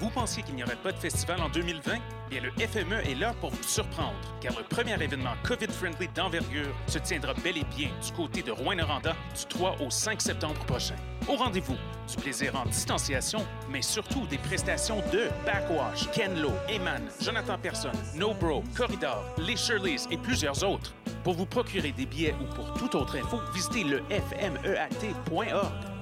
Vous pensiez qu'il n'y aurait pas de festival en 2020? Bien, le FME est là pour vous surprendre, car le premier événement COVID-friendly d'envergure se tiendra bel et bien du côté de Rouen-Noranda du 3 au 5 septembre prochain. Au rendez-vous, du plaisir en distanciation, mais surtout des prestations de Backwash, Ken Lo, Eman, Jonathan Person, No Bro, Corridor, Les Shirleys et plusieurs autres. Pour vous procurer des billets ou pour toute autre info, visitez le fmeat.org.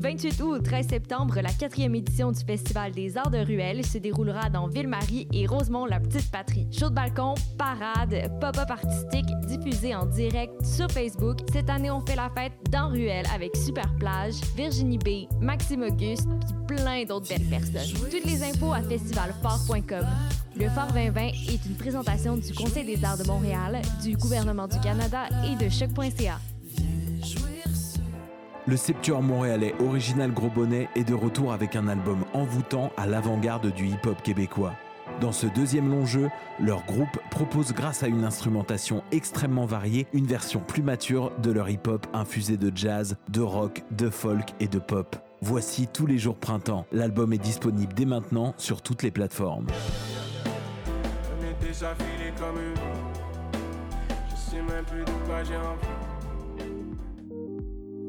28 août au 13 septembre, la quatrième édition du Festival des Arts de Ruelle se déroulera dans Ville-Marie et Rosemont, la petite patrie. Show de balcon, parade, pop-up artistique diffusé en direct sur Facebook. Cette année, on fait la fête dans Ruelle avec Super Plage, Virginie B, Maxime Auguste, puis plein d'autres belles personnes. Toutes les infos à festivalfort.com. Le Fort 2020 est une présentation du Conseil des arts de Montréal, du gouvernement du Canada et de choc.ca. Le Septuor montréalais Original Gros Bonnet est de retour avec un album envoûtant à l'avant-garde du hip-hop québécois. Dans ce deuxième long jeu, leur groupe propose grâce à une instrumentation extrêmement variée une version plus mature de leur hip-hop infusé de jazz, de rock, de folk et de pop. Voici tous les jours printemps. L'album est disponible dès maintenant sur toutes les plateformes. Je sais même plus j'ai.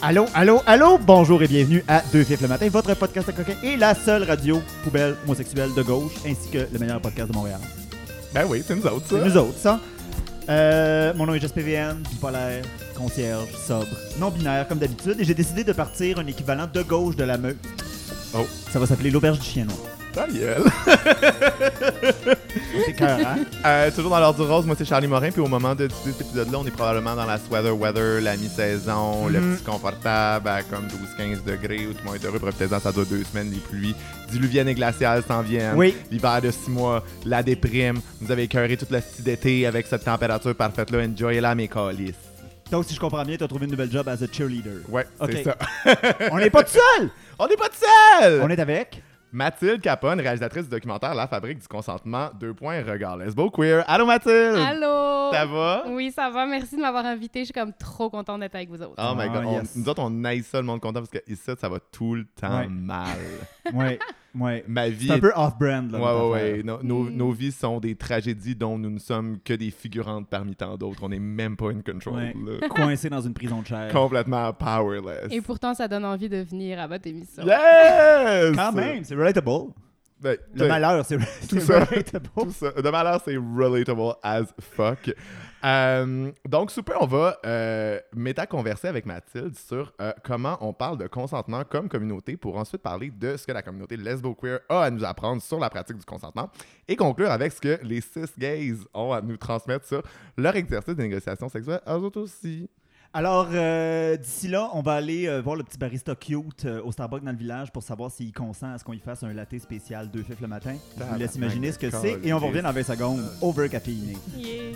Allô, allô, allô, bonjour et bienvenue à Deux Fifs le matin, votre podcast à coquin et la seule radio poubelle homosexuelle de gauche, ainsi que le meilleur podcast de Montréal. Ben oui, c'est nous autres, ça. C'est nous autres, ça. Euh, mon nom est JSPVN, bipolaire, concierge, sobre, non-binaire comme d'habitude, et j'ai décidé de partir un équivalent de gauche de la meute. Oh. Ça va s'appeler l'auberge du chien noir. Ta gueule. Cœur, hein? Euh, toujours dans l'ordre du rose, moi c'est Charlie Morin, puis au moment de cet épisode-là, on est probablement dans la sweater weather, la mi-saison, le Mhm. petit confortable à comme 12-15 degrés, où tout le monde est heureux, profitez-en, ça doit deux semaines, les pluies diluviennes et glaciales s'en viennent. Oui. L'hiver de six mois, la déprime, vous avez écœuré toute la d'été avec cette température parfaite-là, enjoyez-la mes calices. Donc, si je comprends bien, tu as trouvé une nouvelle job as a cheerleader. Ouais, c'est ça. On n'est pas tout seul! on n'est pas tout seul! On est avec... Mathilde Capone, réalisatrice du documentaire La Fabrique du consentement, deux points, regard lesbo queer. Allô Mathilde! Allô! Ça va? Oui, ça va. Merci de m'avoir invité. Je suis comme trop contente d'être avec vous autres. Oh my Ah, god, on- yes. nous autres on aille ça le monde content parce que ici ça va tout le temps Ouais. mal. Ouais, ouais. Ma vie C'est un est- peu off-brand, là. Ouais, ouais, ouais. Nos, nos- Mm. nos vies sont des tragédies dont nous ne sommes que des figurantes parmi tant d'autres. On n'est même pas in control. Ouais. Coincé dans une prison de chair. Complètement powerless. Et pourtant, ça donne envie de venir à votre émission. Yes! Quand même, c'est relatable. Ben, Le ben, malheur, c'est Tout c'est ça. relatable. tout ça. De malheur, c'est relatable as fuck. Euh, donc, super, on va euh, méta-converser avec Mathilde sur euh, comment on parle de consentement comme communauté pour ensuite parler de ce que la communauté lesbo-queer a à nous apprendre sur la pratique du consentement et conclure avec ce que les cis gays ont à nous transmettre sur leur exercice de négociation sexuelle, eux autres aussi. Alors, euh, d'ici là, on va aller euh, voir le petit barista cute euh, au Starbucks dans le village pour savoir s'il consent à ce qu'on y fasse un latte spécial deux fifs le matin. Je vous laisse imaginer ce que c'est et on va revenir dans 20 secondes. Over caféiné. Yeah.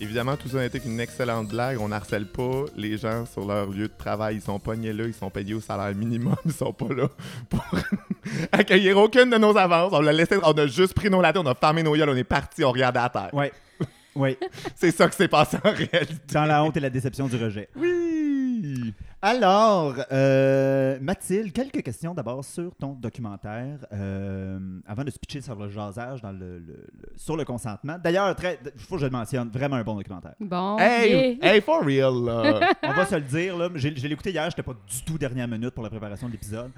Évidemment, tout ça n'était qu'une excellente blague. On harcèle pas les gens sur leur lieu de travail. Ils sont pognés là, ils sont payés au salaire minimum. Ils sont pas là pour accueillir aucune de nos avances. On l'a laissé, on a juste pris nos lattes, on a fermé nos gueules, on est parti, on regardait à terre. Ouais. Oui. C'est ça qui s'est passé en réalité. Dans la honte et la déception du rejet. Oui! Alors, euh, Mathilde, quelques questions d'abord sur ton documentaire. euh, avant de se pitcher sur le jasage dans le, le- le- sur le consentement. D'ailleurs, très, il faut que je le mentionne, vraiment un bon documentaire. Bon. Hey! yeah. Hey, for real, là! On va se le dire, là. J'ai- Je l'ai écouté hier, j'étais pas du tout dernière minute pour la préparation de l'épisode.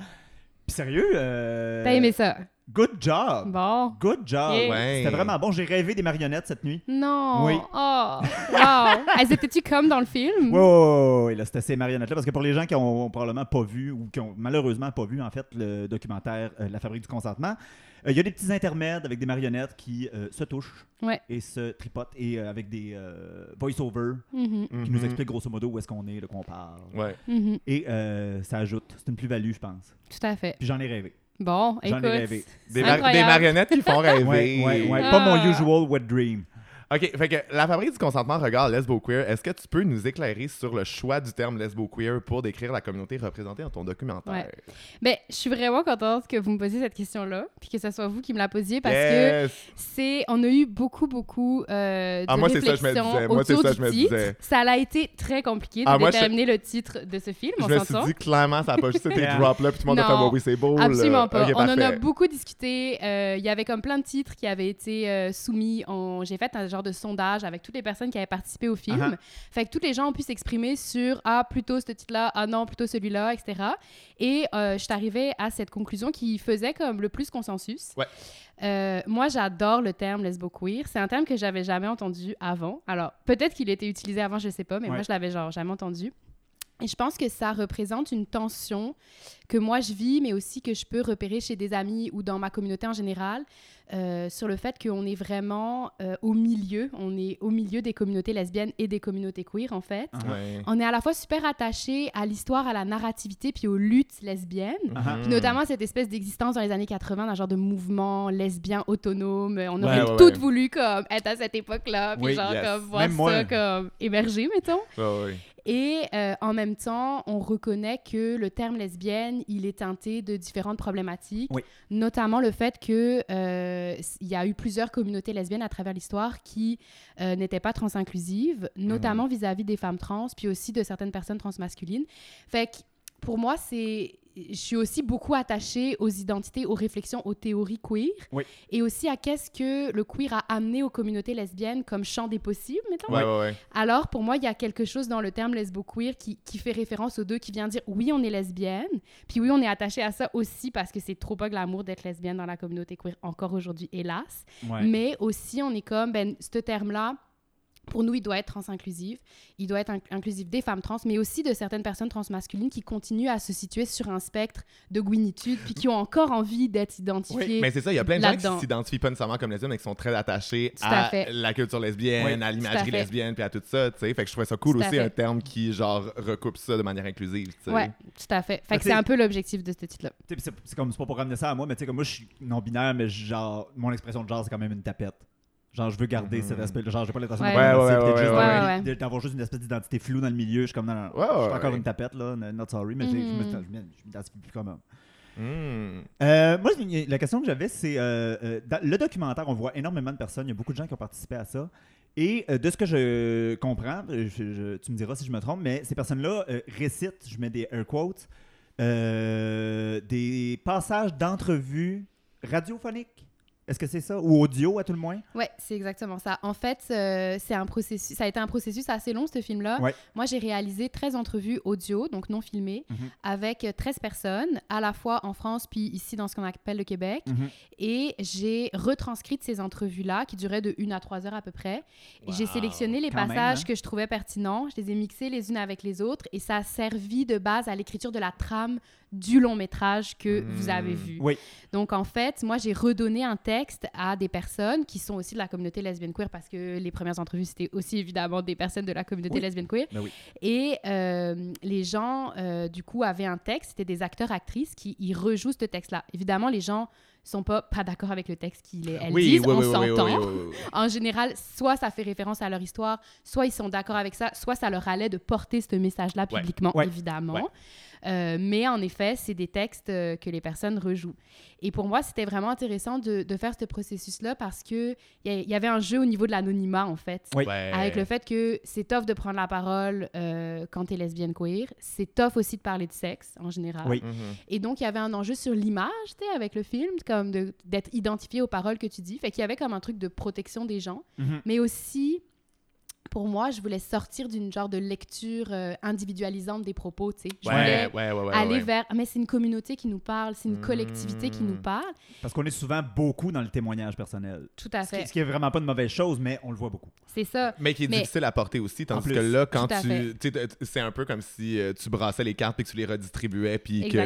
Puis sérieux, euh, T'as aimé ça? Good job! Bon. Good job! Yeah. Ouais. C'était vraiment bon. J'ai rêvé des marionnettes cette nuit. Non. Oui. Oh. Wow. Elles étaient-tu comme dans le film? Ouais, ouais, là, c'était ces marionnettes-là. Parce que pour les gens qui ont, ont probablement pas vu ou qui ont malheureusement pas vu, en fait, le documentaire euh, La fabrique du consentement, euh, il y a des petits intermèdes avec des marionnettes qui euh, se touchent Ouais. et se tripotent et euh, avec des euh, voice-over Mhm. qui nous Mhm. expliquent grosso modo où est-ce qu'on est, de quoi on parle. Ouais. Mhm. Et euh, ça ajoute. C'est une plus-value, je pense. Tout à fait. Puis j'en ai rêvé. Bon, J'en ai écoute. rêvé. Des, mar- des marionnettes qui font rêver. Ouais, ouais, ouais. Pas mon Ah. usual wet dream. OK, fait que la fabrique du consentement regarde lesbo-queer. Est-ce que tu peux nous éclairer sur le choix du terme lesbo-queer pour décrire la communauté représentée dans ton documentaire? Ouais. Ben, je suis vraiment contente que vous me posiez cette question-là, puis que ce soit vous qui me la posiez, parce que c'est, on a eu beaucoup, beaucoup euh, de Ah, moi, c'est ça que je me réflexions disais. Moi, c'est autour ça du que je me titre. disais. Ça a été très compliqué de Ah, moi, je- déterminer le titre de ce film, Je on me suis dit clairement, ça n'a pas juste été Yeah. drop là, puis tout le monde a fait oui, c'est beau. Absolument là. pas. On en a beaucoup discuté. Euh, Il y avait comme plein de titres qui avaient été euh, soumis. En... J'ai fait un genre de sondage avec toutes les personnes qui avaient participé au film. Uh-huh. Fait que tous les gens ont pu s'exprimer sur Ah, plutôt ce titre-là, ah non, plutôt celui-là, etc. Et euh, je suis arrivée à cette conclusion qui faisait comme le plus consensus. Ouais. Euh, moi, j'adore le terme lesbo-queer. C'est un terme que j'avais jamais entendu avant. Alors, peut-être qu'il était utilisé avant, je sais pas, mais Ouais. moi, je l'avais genre jamais entendu. Et je pense que ça représente une tension que moi je vis, mais aussi que je peux repérer chez des amis ou dans ma communauté en général, euh, sur le fait qu'on est vraiment euh, au milieu, on est au milieu des communautés lesbiennes et des communautés queer en fait. Ah. Ouais. On est à la fois super attaché à l'histoire, à la narrativité, puis aux luttes lesbiennes. Ah. Puis notamment cette espèce d'existence dans les années 80 d'un genre de mouvement lesbien autonome. On aurait Ouais, ouais, toutes ouais. voulu comme être à cette époque-là, puis Oui, genre yes. comme voir Même moi. ça comme émerger, mettons. Ouais, ouais. Et euh, en même temps, on reconnaît que le terme lesbienne, il est teinté de différentes problématiques, Oui. notamment le fait que euh, y a eu plusieurs communautés lesbiennes à travers l'histoire qui euh, n'étaient pas trans-inclusives, notamment vis-à-vis des femmes trans, puis aussi de certaines personnes transmasculines. Fait que pour moi, c'est je suis aussi beaucoup attachée aux identités, aux réflexions, aux théories queer, Oui. et aussi à qu'est-ce que le queer a amené aux communautés lesbiennes comme champ des possibles, mettons. Ouais, ouais, ouais. Alors, pour moi, il y a quelque chose dans le terme lesbo-queer qui, qui fait référence aux deux, qui vient dire oui, on est lesbienne, puis oui, on est attaché à ça aussi parce que c'est trop pas glamour d'être lesbienne dans la communauté queer encore aujourd'hui, hélas. Mais aussi, on est comme, ben, ce terme-là, pour nous, il doit être trans-inclusif. Il doit être inc- inclusif des femmes trans, mais aussi de certaines personnes transmasculines qui continuent à se situer sur un spectre de guinitude, puis qui ont encore envie d'être identifiées. Oui, mais c'est ça, il y a plein de gens qui s'identifient pas nécessairement comme lesbiennes, mais qui sont très attachés Tout à la culture lesbienne, Oui, à l'imagerie lesbienne, puis à tout ça, tu sais. Fait que je trouvais ça cool Tout aussi, un terme qui, genre, recoupe ça de manière inclusive, tu sais. Ouais, tout à fait. Fait que c'est un peu l'objectif de ce titre-là. C'est comme c'est pas pour ramener ça à moi, mais tu sais, comme moi, je suis non-binaire, mais genre, mon expression de genre, c'est quand même une tapette. Genre, je veux garder cet aspect. Genre, j'ai pas l'intention Ouais. de Ouais, ouais, ouais, juste d'avoir- juste une espèce d'identité floue dans le milieu. Je suis comme, non, je suis encore ouais. une tapette, là, not sorry, mais j'ai- je me je me- je m'identifie plus comme. Hmm. Euh, moi, la question que j'avais, c'est euh, euh, dans le documentaire, on voit énormément de personnes. Il y a beaucoup de gens qui ont participé à ça. Et euh, de ce que je comprends, je- je- tu me diras si je me trompe, mais ces personnes-là euh, récitent, je mets des air quotes, euh, des passages d'entrevues radiophoniques. Est-ce que c'est ça? Ou audio, à tout le moins? Ouais, c'est exactement ça. En fait, euh, c'est un processus. Ça a été un processus assez long ce film-là. Ouais. Moi, j'ai réalisé 13 entrevues audio, donc non filmées, Mhm. avec euh, 13 personnes, à la fois en France puis ici dans ce qu'on appelle le Québec. Mhm. Et j'ai retranscrit ces entrevues-là, qui duraient de 1 à 3 heures à peu près. J'ai sélectionné les Quand même, passages hein? que je trouvais pertinents, je les ai mixés les unes avec les autres, et ça a servi de base à l'écriture de la trame du long métrage que vous avez Mm. vu. Oui. Donc, en fait, moi, j'ai redonné un texte à des personnes qui sont aussi de la communauté lesbienne queer parce que les premières entrevues, c'était aussi évidemment des personnes de la communauté Oui. lesbienne queer. Ben oui. Et euh, les gens, euh, du coup, avaient un texte. C'était des acteurs-actrices qui ils rejouent ce texte-là. Évidemment, les gens sont pas, pas d'accord avec le texte qu'ils elles Oui, disent. oui, on oui, oui, oui, s'entend. oui, oui, oui. En général, soit ça fait référence à leur histoire, soit ils sont d'accord avec ça, soit ça leur allait de porter ce message-là publiquement, Ouais. évidemment. Ouais. Euh, mais en effet, c'est des textes euh, que les personnes rejouent. Et pour moi, c'était vraiment intéressant de, de faire ce processus-là parce qu'il y, y avait un jeu au niveau de l'anonymat, en fait. Oui. Ouais. Avec le fait que c'est tough de prendre la parole euh, quand tu es lesbienne queer. C'est tough aussi de parler de sexe, en général. Oui. Mhm. Et donc, il y avait un enjeu sur l'image, tu sais, avec le film, comme d'être identifié aux paroles que tu dis. Fait qu'il y avait comme un truc de protection des gens, Mhm. mais aussi pour moi, je voulais sortir d'une genre de lecture euh, individualisante des propos, tu sais. Je Ouais, voulais ouais, ouais, ouais, aller ouais. vers... Mais c'est une communauté qui nous parle, c'est une collectivité qui nous Mm. parle. Parce qu'on est souvent beaucoup dans le témoignage personnel. Tout à fait. ce qui est vraiment pas une mauvaise chose, mais on le voit beaucoup. C'est ça. Mais qui est Mais- difficile à porter aussi, tandis plus. que là, quand tu. C'est un peu comme si euh, tu brassais les cartes puis que tu les redistribuais puis que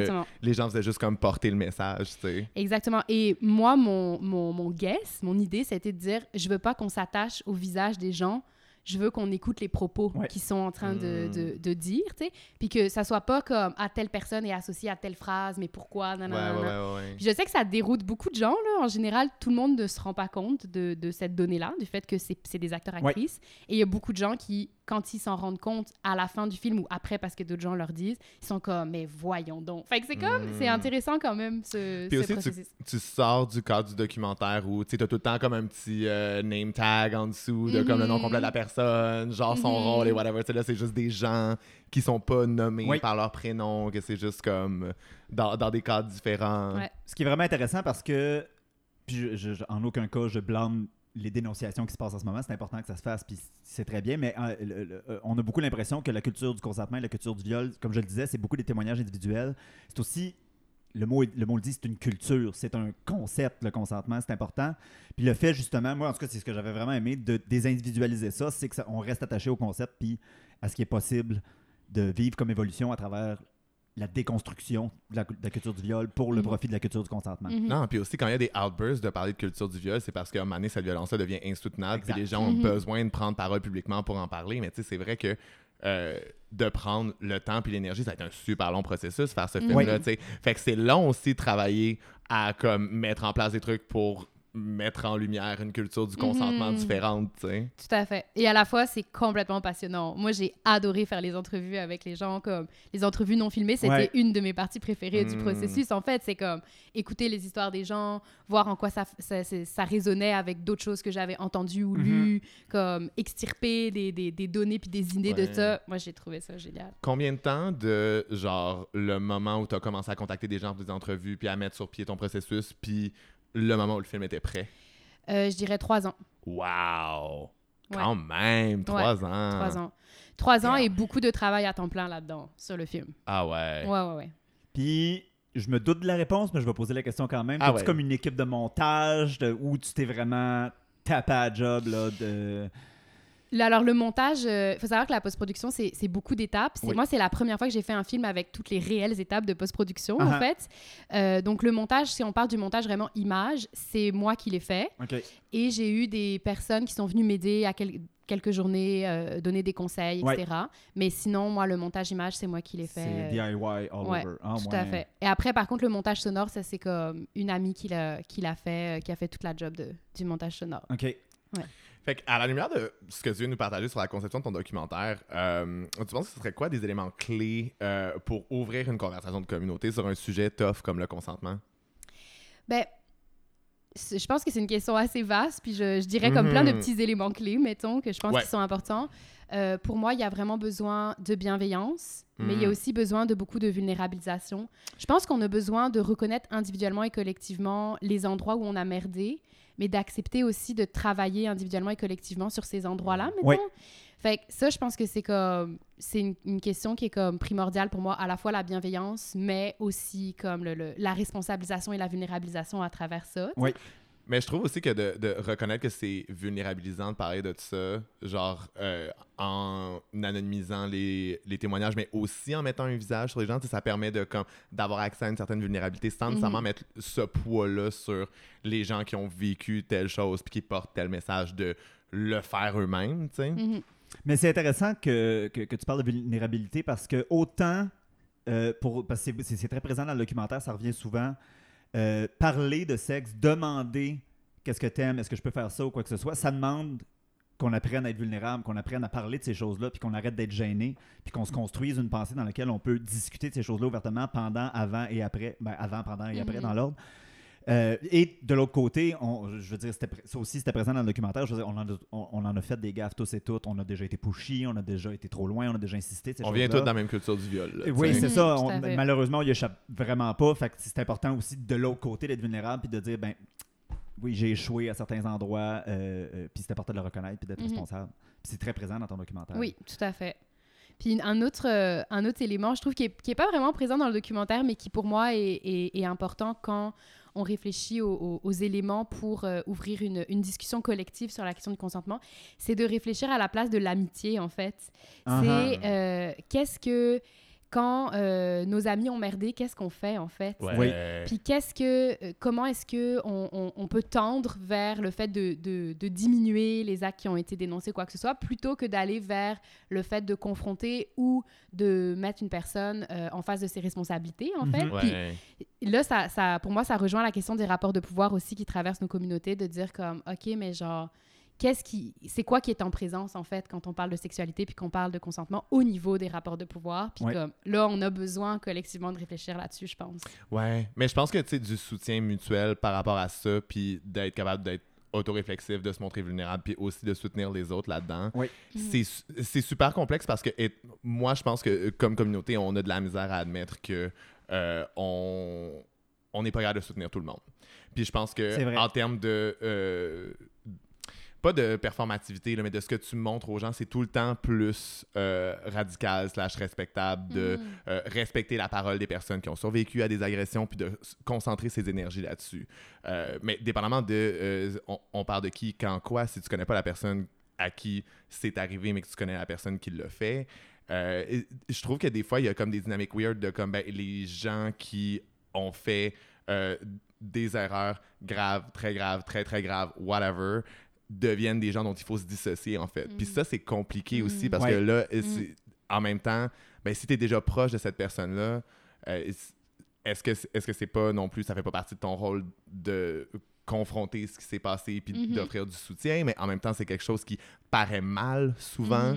les gens faisaient juste comme porter le message, tu sais. Exactement. Et moi, mon, mon, mon guess, mon idée, c'était de dire, je veux pas qu'on s'attache au visage des gens. Je veux qu'on écoute les propos Ouais. qu'ils sont en train de, Mm. de, de dire, tu sais. Puis que ça soit pas comme, à telle personne est associée à telle phrase, mais pourquoi, Ouais, nanana. ouais, ouais, ouais, ouais. Puis je sais que ça déroute beaucoup de gens. Là. En général, tout le monde ne se rend pas compte de, de cette donnée-là, du fait que c'est c'est des acteurs-actrices. Et il y a beaucoup de gens qui, quand ils s'en rendent compte à la fin du film ou après, parce que d'autres gens leur disent, ils sont comme, mais voyons donc. Fait que c'est comme, Mm. c'est intéressant quand même, ce, Puis ce aussi, processus. tu sors du cadre du documentaire où tu as tout le temps comme un petit euh, name tag en dessous de comme le nom Mhm. complet de la personne, genre son Mhm. rôle et whatever. Tu sais, là, c'est juste des gens qui sont pas nommés Oui. par leur prénom, que c'est juste comme dans, dans des cadres différents. Ouais. Ce qui est vraiment intéressant parce que, puis je- je- je- en aucun cas, je blâme les dénonciations qui se passent en ce moment. C'est important que ça se fasse, puis c'est très bien. Mais le- euh, on a beaucoup l'impression que la culture du consentement la culture du viol, comme je le disais, c'est beaucoup des témoignages individuels. C'est aussi, le mot, le mot le dit, c'est une culture, c'est un concept, le consentement, c'est important. Puis le fait, justement, moi, en tout cas, c'est ce que j'avais vraiment aimé, de désindividualiser ça, c'est qu'on reste attaché au concept, puis à ce qui est possible de vivre comme évolution à travers la déconstruction de la, de la culture du viol pour le Mhm. profit de la culture du consentement. Mhm. Non, puis aussi quand il y a des outbursts de parler de culture du viol, c'est parce qu'à un moment donné, cette violence-là devient insoutenable, puis les gens ont Mhm. besoin de prendre parole publiquement pour en parler. Mais tu sais, c'est vrai que euh, de prendre le temps puis l'énergie, ça va être un super long processus faire ce film-là. tu sais. Fait que c'est long aussi de travailler à comme mettre en place des trucs pour mettre en lumière une culture du consentement Mhm. différente. tu sais. Tout à fait. Et à la fois, c'est complètement passionnant. Moi, j'ai adoré faire les entrevues avec les gens. Comme les entrevues non filmées, c'était Ouais. une de mes parties préférées du Mm. processus. En fait, c'est comme écouter les histoires des gens, voir en quoi ça, ça, résonnait avec d'autres choses que j'avais entendues ou Mhm. lues, comme extirper des, des, des données puis des idées Ouais. de ça. Moi, j'ai trouvé ça génial. Combien de temps de genre le moment où tu as commencé à contacter des gens pour des entrevues puis à mettre sur pied ton processus puis le moment où le film était prêt? Euh, je dirais trois ans. Wow! Ouais. Quand même, trois ans. Trois ans. Trois ans et beaucoup de travail à temps plein là-dedans, sur le film. Ah ouais. Ouais, ouais, ouais. Puis, je me doute de la réponse, mais je vais poser la question quand même. Ah ouais. comme une équipe de montage de, où tu t'es vraiment tapé à job là, de... Là, alors, le montage, il faut savoir que la post-production, c'est beaucoup d'étapes. Oui. Moi, c'est la première fois que j'ai fait un film avec toutes les réelles étapes de post-production, Ah en ah. fait. Euh, donc, le montage, si on parle du montage vraiment image, c'est moi qui l'ai fait. Et j'ai eu des personnes qui sont venues m'aider à quel- quelques journées, euh, donner des conseils, Ouais. etc. Mais sinon, moi, le montage image, c'est moi qui l'ai fait. C'est DIY all Ouais, over. Ah, Tout ouais. à fait. Et après, par contre, le montage sonore, ça, c'est comme une amie qui l'a fait, euh, qui a fait toute la job de, du montage sonore. OK. Fait à la lumière de ce que tu viens de nous partager sur la conception de ton documentaire, euh, tu penses que ce serait quoi des éléments clés euh, pour ouvrir une conversation de communauté sur un sujet tough comme le consentement? Ben, je pense que c'est une question assez vaste, puis je, je dirais comme plein de Mhm. petits éléments clés, mettons, que je pense Ouais. qui sont importants. Euh, pour moi, il y a vraiment besoin de bienveillance, mais il y a Mhm. aussi besoin de beaucoup de vulnérabilisation. Je pense qu'on a besoin de reconnaître individuellement et collectivement les endroits où on a merdé, mais d'accepter aussi de travailler individuellement et collectivement sur ces endroits-là, mettons. Ouais. Fait que ça, je pense que c'est comme c'est une, une question qui est comme primordiale pour moi, à la fois la bienveillance, mais aussi comme le, le- la responsabilisation et la vulnérabilisation à travers ça. Oui. Mais je trouve aussi que de, de reconnaître que c'est vulnérabilisant de parler de ça, genre euh, en anonymisant les, les témoignages, mais aussi en mettant un visage sur les gens, ça permet de comme d'avoir accès à une certaine vulnérabilité sans nécessairement Mhm. mettre ce poids-là sur les gens qui ont vécu telle chose puis qui portent tel message de le faire eux-mêmes, tu sais. Mhm. Mais c'est intéressant que, que, que tu parles de vulnérabilité parce que autant, euh, pour, parce que c'est- c'est c'est très présent dans le documentaire, ça revient souvent, euh, parler de sexe, demander qu'est-ce que t'aimes, est-ce que je peux faire ça ou quoi que ce soit, ça demande qu'on apprenne à être vulnérable, qu'on apprenne à parler de ces choses-là, puis qu'on arrête d'être gêné, puis qu'on se construise une pensée dans laquelle on peut discuter de ces choses-là ouvertement pendant, avant et après, ben, avant, pendant et après Mhm. dans l'ordre. Euh, et de l'autre côté, on, je veux dire, ça aussi c'était présent dans le documentaire. Je veux dire, on, en a, on, on en a fait des gaffes tous et toutes. On a déjà été pushy, on a déjà été trop loin, on a déjà insisté. ces On vient tous dans la même culture du viol. là, Oui, c'est ça. fait. malheureusement, on y échappe vraiment pas. Fait que c'est important aussi de l'autre côté d'être vulnérable puis de dire, ben, oui, j'ai échoué à certains endroits, euh, euh, puis c'est important de le reconnaître puis d'être Mhm. responsable. Puis c'est très présent dans ton documentaire. Oui, tout à fait. Puis un autre, euh, un autre élément, je trouve, qui n'est pas vraiment présent dans le documentaire, mais qui pour moi est, est- est important quand on réfléchit aux, aux- aux éléments pour euh, ouvrir une, une discussion collective sur la question du consentement, c'est de réfléchir à la place de l'amitié, en fait. Uh-huh. C'est euh, qu'est-ce que, quand euh, nos amis ont merdé, qu'est-ce qu'on fait, en fait? Ouais. Oui. Puis qu'est-ce que, euh, comment est-ce que on, on- on peut tendre vers le fait de, de- de diminuer les actes qui ont été dénoncés, quoi que ce soit, plutôt que d'aller vers le fait de confronter ou de mettre une personne euh, en face de ses responsabilités, en fait? Mhm. Puis Ouais. là, ça, ça, pour moi, ça rejoint la question des rapports de pouvoir aussi qui traversent nos communautés, de dire comme, ok, mais genre, qu'est-ce qui, c'est quoi qui est en présence en fait quand on parle de sexualité puis qu'on parle de consentement au niveau des rapports de pouvoir? Puis Ouais. comme, là, on a besoin collectivement de réfléchir là-dessus, je pense. Ouais, mais je pense que tu sais du soutien mutuel par rapport à ça, puis d'être capable d'être autoréflexif, de se montrer vulnérable, puis aussi de soutenir les autres là-dedans. Oui. C'est su- c'est super complexe parce que et- moi, je pense que euh, comme communauté, on a de la misère à admettre que euh, on on n'est pas capable de soutenir tout le monde. Puis je pense que en termes de euh, pas de performativité, là, mais de ce que tu montres aux gens, c'est tout le temps plus euh, radical slash respectable de Mhm. euh, respecter la parole des personnes qui ont survécu à des agressions, puis de concentrer ses énergies là-dessus. Euh, mais dépendamment de, on, on parle de qui, quand, quoi, si tu connais pas la personne à qui c'est arrivé, mais que tu connais la personne qui l'a fait, euh, je trouve que des fois, il y a comme des dynamiques weird de comme ben, les gens qui ont fait euh, des erreurs graves, très graves, très, très graves, whatever, deviennent des gens dont il faut se dissocier, en fait. Puis Mm. ça, c'est compliqué aussi Mm. parce Ouais. que là, c'est- en même temps, ben, si tu es déjà proche de cette personne-là, euh, est- est-ce que est-ce que c'est pas non plus, ça fait pas partie de ton rôle de confronter ce qui s'est passé puis Mhm. d'offrir du soutien, mais en même temps, c'est quelque chose qui paraît mal souvent.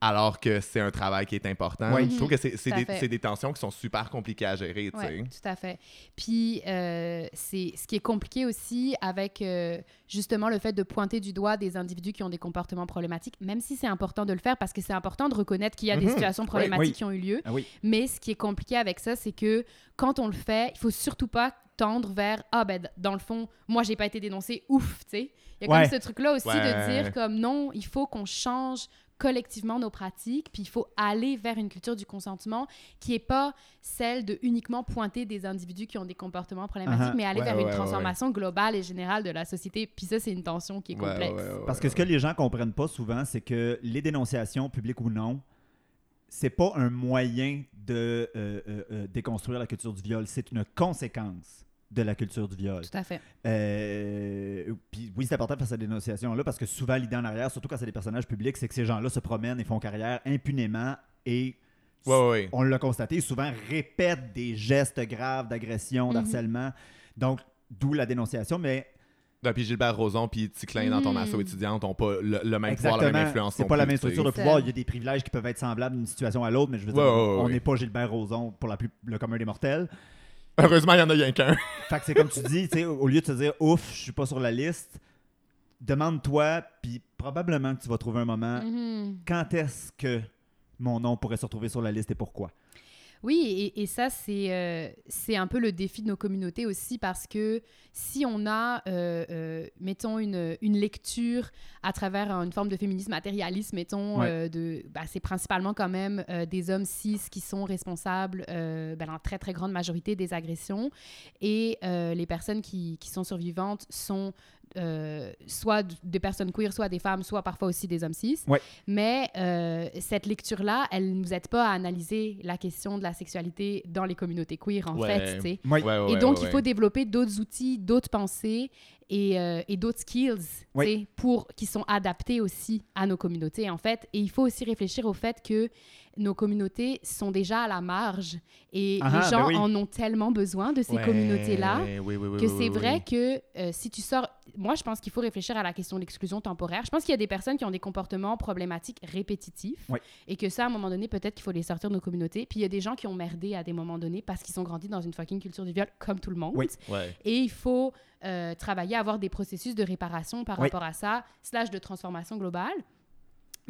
Alors que c'est un travail qui est important. Oui. Je trouve que c'est des, des tensions qui sont super compliquées à gérer, tu sais. Oui, tout à fait. Puis, euh, c'est ce qui est compliqué aussi avec euh, justement le fait de pointer du doigt des individus qui ont des comportements problématiques, même si c'est important de le faire parce que c'est important de reconnaître qu'il y a des Mhm. situations problématiques oui. qui ont eu lieu. Ah oui. Mais ce qui est compliqué avec ça, c'est que quand on le fait, il faut surtout pas tendre vers ah ben dans le fond moi j'ai pas été dénoncé ouf tu sais il y a Ouais. comme ce truc là aussi Ouais. de dire comme non il faut qu'on change collectivement nos pratiques puis il faut aller vers une culture du consentement qui est pas celle de uniquement pointer des individus qui ont des comportements problématiques Uh-huh. mais aller Ouais, vers ouais, une ouais, transformation globale et générale de la société. Puis ça c'est une tension qui est Ouais, complexe. ouais, ouais, Parce que ce que les gens comprennent pas souvent, c'est que les dénonciations, publiques ou non, c'est pas un moyen de euh, euh, euh, déconstruire la culture du viol, c'est une conséquence de la culture du viol. tout à fait Euh, puis oui, c'est important de faire cette dénonciation-là parce que souvent, l'idée en arrière, surtout quand c'est des personnages publics, c'est que ces gens-là se promènent et font carrière impunément et Ouais, ouais, ouais. on l'a constaté, souvent répètent des gestes graves d'agression, Mhm. d'harcèlement. Donc, d'où la dénonciation, mais Ouais, puis Gilbert Rozon puis Ticlin dans ton Mhm. asso étudiante n'ont pas le, le même pouvoir, la même Exactement. influence. C'est non pas la même structure de pouvoir. Il y a des privilèges qui peuvent être semblables d'une situation à l'autre, mais je veux dire, Ouais, ouais, on ouais. n'est pas Gilbert Rozon pour la plus, le commun des mortels. Heureusement, il y en a rien qu'un. Fait que c'est comme tu dis, tu sais, au lieu de te dire ouf, je suis pas sur la liste, demande-toi, puis probablement que tu vas trouver un moment, Mhm. quand est-ce que mon nom pourrait se retrouver sur la liste et pourquoi? Oui, et, et ça, c'est euh, c'est un peu le défi de nos communautés aussi, parce que si on a, euh, euh, mettons, une, une lecture à travers une forme de féminisme matérialiste, mettons, Ouais. de, bah, c'est principalement quand même des hommes cis qui sont responsables, euh, ben, en très, très grande majorité, des agressions, et les personnes qui, qui sont survivantes sont euh, soit des personnes queer, soit des femmes, soit parfois aussi des hommes cis. Ouais. Mais euh, cette lecture-là, elle ne nous aide pas à analyser la question de la sexualité dans les communautés queer, en Ouais. fait. Ouais, et donc, ouais, il faut ouais. développer d'autres outils, d'autres pensées et, euh, et d'autres skills Oui. pour, qui sont adaptés aussi à nos communautés, en fait. Et il faut aussi réfléchir au fait que nos communautés sont déjà à la marge et Ah les ah, gens ben oui. en ont tellement besoin de ces Ouais, communautés-là oui, oui, oui, que c'est vrai que euh, si tu sors... Moi, je pense qu'il faut réfléchir à la question de l'exclusion temporaire. Je pense qu'il y a des personnes qui ont des comportements problématiques répétitifs et que ça, à un moment donné, peut-être qu'il faut les sortir de nos communautés. Puis il y a des gens qui ont merdé à des moments donnés parce qu'ils ont grandi dans une fucking culture du viol comme tout le monde. Oui. Ouais. Et il faut euh, travailler avoir des processus de réparation par Oui. rapport à ça, slash de transformation globale.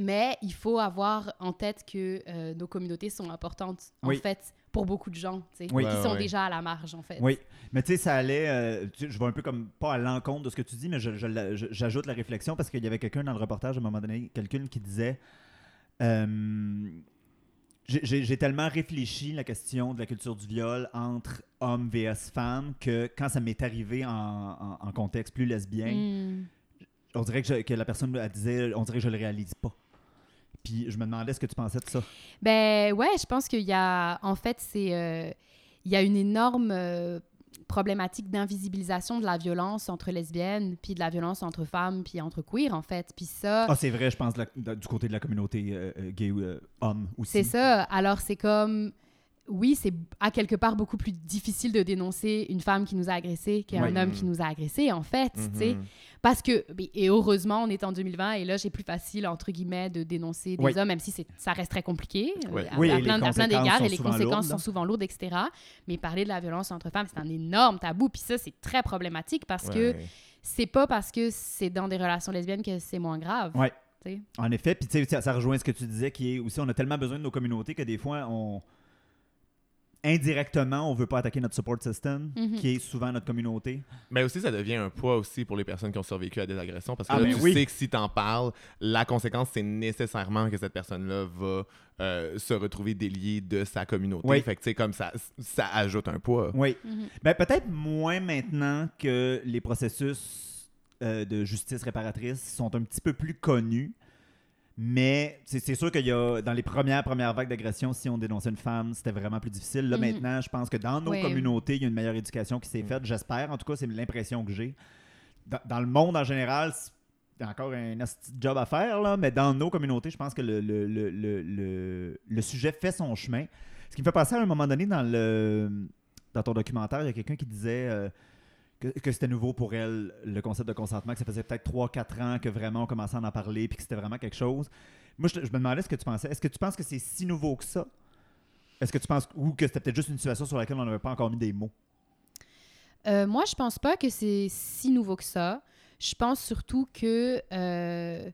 Mais il faut avoir en tête que euh, nos communautés sont importantes, Oui. en fait, pour beaucoup de gens, tu sais, Oui. qui Ouais, sont ouais. déjà à la marge, en fait. Oui, mais tu sais, ça allait. euh, tu je vais un peu comme pas à l'encontre de ce que tu dis, mais je- je la- je- j'ajoute la réflexion parce qu'il y avait quelqu'un dans le reportage à un moment donné, quelqu'un qui disait. euh, j'ai- tellement réfléchi la question de la culture du viol entre hommes vs femmes que quand ça m'est arrivé en, en- en contexte plus lesbien, Mm. on dirait que, je- que la personne elle disait on dirait que je le réalise pas. Puis je me demandais ce que tu pensais de ça. Ben ouais, je pense qu'il y a, en fait, c'est, euh, il y a une énorme euh, problématique d'invisibilisation de la violence entre lesbiennes, puis de la violence entre femmes, puis entre queer, en fait. Puis ça, Ah, c'est vrai, je pense la- du côté de la communauté euh, euh, gay euh, homme aussi. c'est ça. Alors c'est comme, oui, c'est à quelque part beaucoup plus difficile de dénoncer une femme qui nous a agressés qu'un Ouais. homme qui nous a agressés, en fait, tu sais. Mhm. Parce que, et heureusement, on est en 2020 et là, j'ai plus facile, entre guillemets, de dénoncer des hommes, même si c'est- ça reste très compliqué. euh, Ouais. à, Oui, à plein, à plein d'égards et les conséquences lourdes, sont là. souvent lourdes, etc. Mais parler de la violence entre femmes, c'est un énorme tabou. Puis ça, c'est très problématique parce que c'est pas parce que c'est dans des relations lesbiennes que c'est moins grave. En effet, puis ça rejoint ce que tu disais, qui est aussi, on a tellement besoin de nos communautés que des fois, on indirectement, on veut pas attaquer notre support system, Mhm. qui est souvent notre communauté. Mais aussi, ça devient un poids aussi pour les personnes qui ont survécu à des agressions parce que Ah, là, ben tu oui. sais que si t'en parles, la conséquence, c'est nécessairement que cette personne-là va euh, se retrouver déliée de sa communauté. Oui. Fait que, tu sais, comme ça, ça ajoute un poids. Oui. Mhm. Ben, peut-être moins maintenant que les processus euh, de justice réparatrice sont un petit peu plus connus. Mais c'est sûr qu'il y a, dans les premières, premières vagues d'agression, si on dénonçait une femme, c'était vraiment plus difficile. Là, Mhm. maintenant, je pense que dans nos communautés, il y a une meilleure éducation qui s'est faite. J'espère, en tout cas, c'est l'impression que j'ai. Dans, dans le monde en général, c'est- il y a encore un de job à faire, là, mais dans nos communautés, je pense que le, le, le, le, le- le sujet fait son chemin. Ce qui me fait penser à un moment donné dans, le, dans ton documentaire, il y a quelqu'un qui disait euh, que, c'était nouveau pour elle, le concept de consentement, que ça faisait peut-être 3-4 ans que vraiment on commençait à en parler, puis que c'était vraiment quelque chose. Moi, je, me demandais ce que tu pensais. Est-ce que tu penses que c'est si nouveau que ça? Est-ce que tu penses, ou que c'était peut-être juste une situation sur laquelle on n'avait pas encore mis des mots? Euh, moi, je pense pas que c'est si nouveau que ça. Je pense surtout que. euh,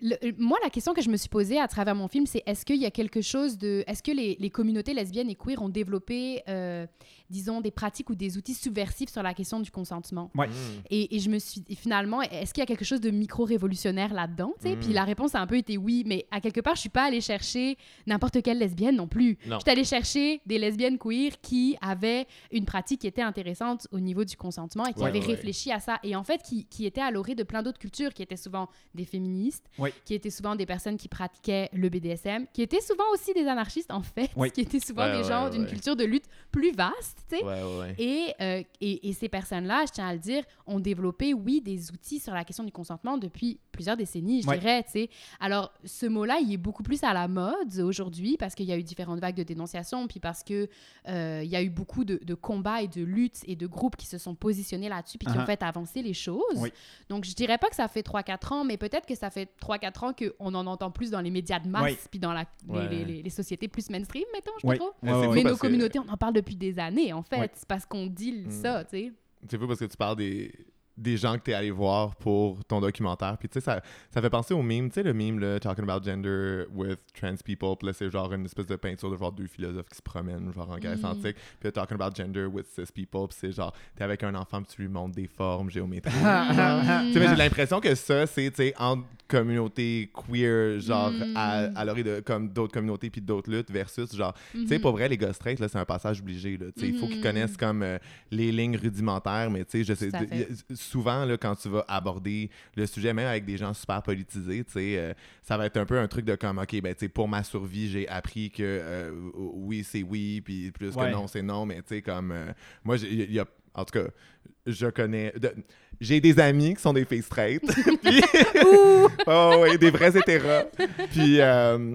le- moi, la question que je me suis posée à travers mon film, c'est est-ce qu'il y a quelque chose de. Est-ce que les, communautés lesbiennes et queer ont développé, euh, disons, des pratiques ou des outils subversifs sur la question du consentement? Ouais. Mm. Et, et je me suis finalement, est-ce qu'il y a quelque chose de micro-révolutionnaire là-dedans? tu sais? Mm. Puis la réponse a un peu été oui, mais à quelque part, je suis pas allée chercher n'importe quelle lesbienne non plus. Non. Je suis allée chercher des lesbiennes queer qui avaient une pratique qui était intéressante au niveau du consentement et qui Ouais, avaient ouais, réfléchi à ça. Et en fait, qui, qui étaient à l'orée de plein d'autres cultures, qui étaient souvent des féministes, qui étaient souvent des personnes qui pratiquaient le BDSM, qui étaient souvent aussi des anarchistes, en fait, qui étaient souvent Ouais, des ouais, gens ouais, d'une ouais. culture de lutte plus vaste, tu sais. Ouais, ouais, ouais. Et, euh, et, et ces personnes-là, je tiens à le dire, ont développé, oui, des outils sur la question du consentement depuis plusieurs décennies, je Ouais. dirais, tu sais. Alors, ce mot-là, il est beaucoup plus à la mode aujourd'hui parce qu'il y a eu différentes vagues de dénonciation, puis parce que euh, il y a eu beaucoup de, de combats et de luttes et de groupes qui se sont positionnés là-dessus puis qui Uh-huh. ont fait avancer les choses. Oui. Donc, je dirais pas que ça fait 3-4 ans, mais peut-être que ça fait 3-4 ans qu'on en entend plus dans les médias de masse Oui. puis dans la, les- Ouais. les, les- les sociétés plus mainstream, mettons, je pas trop. Mais nos que- communautés, on en parle depuis des années, en fait. Ouais. C'est parce qu'on dit Mm. ça, tu sais. C'est fou parce que tu parles des, des gens que tu es allé voir pour ton documentaire. Puis tu sais, ça, ça fait penser au meme, tu sais, le meme, là, Talking about gender with trans people. Puis là, c'est genre une espèce de peinture de genre deux philosophes qui se promènent, genre en Grèce Mm. antique. Puis Talking about gender with cis people. Puis c'est genre, t'es avec un enfant, puis tu lui montres des formes géométriques. Tu sais, mais j'ai l'impression que ça, c'est, tu sais, entre communautés queer, genre, Mm. à, à l'orée de comme d'autres communautés puis d'autres luttes, versus, genre, tu sais, Mhm. pour vrai, les gars straight, là, c'est un passage obligé, là. Tu sais, il faut qu'ils Mhm. connaissent comme euh, les lignes rudimentaires, mais tu sais, je sais, Souvent, là, quand tu vas aborder le sujet, même avec des gens super politisés, tu sais, euh, ça va être un peu un truc de comme, OK, ben, pour ma survie, j'ai appris que euh, oui, c'est oui, puis plus Ouais. que non, c'est non, mais tu sais, comme, euh, moi, j'ai- il y a, en tout cas, je connais, de- j'ai des amis qui sont des filles straight, puis, oh, des vrais hétéros, puis, euh,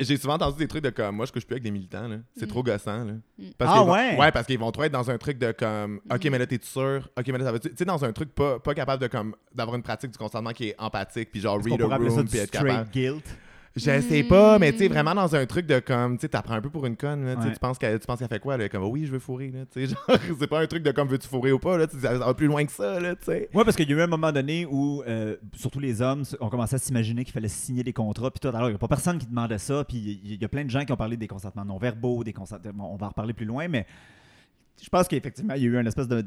j'ai souvent entendu des trucs de comme, moi, je couche plus avec des militants, là. C'est Mm. trop gossant, là. Mm. Parce Ah qu'ils vont- ouais? Ouais, parce qu'ils vont trop être dans un truc de comme, OK, Mm. mais là, t'es sûr? OK, mais là, ça va Tu sais, dans un truc pas, pas capable de comme, d'avoir une pratique du consentement qui est empathique, puis genre, Est-ce qu'on read a pourrait appeler ça room, du puis être straight capable. guilt? Je sais pas, mais tu sais, Mm. vraiment dans un truc de comme, tu sais, t'apprends un peu pour une conne, là, Ouais. tu penses qu'elle fait quoi, là, comme, oui, je veux fourrer, là, tu sais, genre, c'est pas un truc de comme, veux-tu fourrer ou pas, là, ça va plus loin que ça, là, tu sais. Ouais, parce qu'il y a eu un moment donné où, euh, surtout les hommes, ont commencé à s'imaginer qu'il fallait signer des contrats. Puis tout, alors, il n'y a pas personne qui demandait ça. Puis il y, a plein de gens qui ont parlé des consentements non-verbaux, des consentements. bon, on va en reparler plus loin, mais je pense qu'effectivement, il y a eu une espèce de.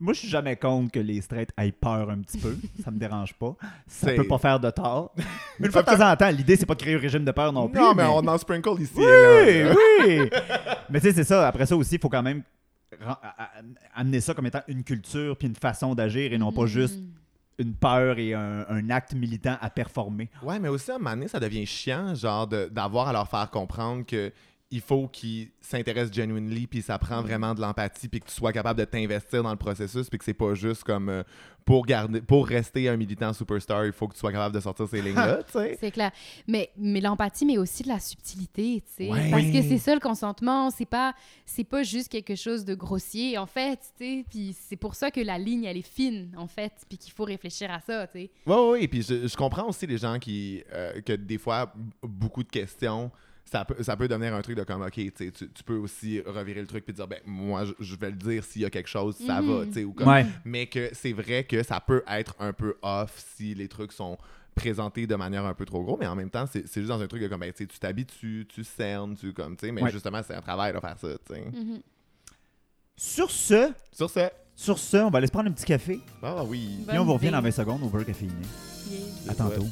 Moi, je suis jamais contre que les straights aient peur un petit peu. Ça me dérange pas. Ça peut pas faire de tort. Mais une fois de temps en temps, l'idée, c'est pas de créer un régime de peur non plus. Non, mais on en sprinkle ici Oui, et là. oui. mais tu sais, c'est ça. Après ça aussi, il faut quand même amener ça comme étant une culture puis une façon d'agir et non pas Mm. juste une peur et un, un acte militant à performer. Ouais, mais aussi à un moment donné, ça devient chiant, genre, de- d'avoir à leur faire comprendre que il faut qu'ils s'intéressent genuinely, puis ça prend vraiment de l'empathie, puis que tu sois capable de t'investir dans le processus, puis que c'est pas juste comme euh, pour garder, pour rester un militant superstar, il faut que tu sois capable de sortir ces lignes-là, tu sais. C'est clair. Mais, mais l'empathie, mais aussi de la subtilité, tu sais. Ouais. Parce que Oui. c'est ça le consentement, c'est pas, c'est pas juste quelque chose de grossier, en fait, tu sais. Puis c'est pour ça que la ligne, elle est fine, en fait, puis qu'il faut réfléchir à ça, tu sais. Ouais, ouais, et puis je, je comprends aussi les gens qui, euh, que des fois, beaucoup de questions, ça peut, ça peut devenir un truc de comme, OK, tu, sais, tu peux aussi revirer le truc puis dire, ben, moi, je, je vais le dire s'il y a quelque chose, ça va, Mhm. tu sais, ou comme. Ouais. Mais que c'est vrai que ça peut être un peu off si les trucs sont présentés de manière un peu trop gros, mais en même temps, c'est c'est juste dans un truc de comme, ben, tu sais, tu t'habitues, tu cernes, tu comme, tu sais, mais Ouais. justement, c'est un travail de faire ça, tu sais. Mhm. Sur ce, Sur ce, sur ce, on va aller se prendre un petit café. ah oui. Puis on vous revient dans 20 secondes au beurre caféiné. Yeah. À tantôt.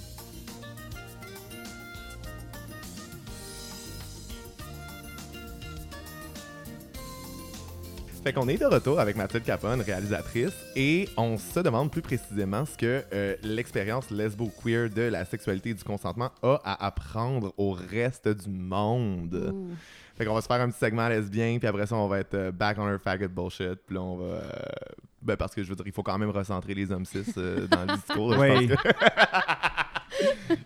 Fait qu'on est de retour avec Mathilde Capone, réalisatrice, et on se demande plus précisément ce que euh, l'expérience lesbo-queer de la sexualité et du consentement a à apprendre au reste du monde. Ouh. Fait qu'on va se faire un petit segment lesbien, puis après ça, on va être euh, back on our faggot bullshit, puis là, on va... euh, ben, parce que, je veux dire, il faut quand même recentrer les hommes cis euh, dans le discours. Oui.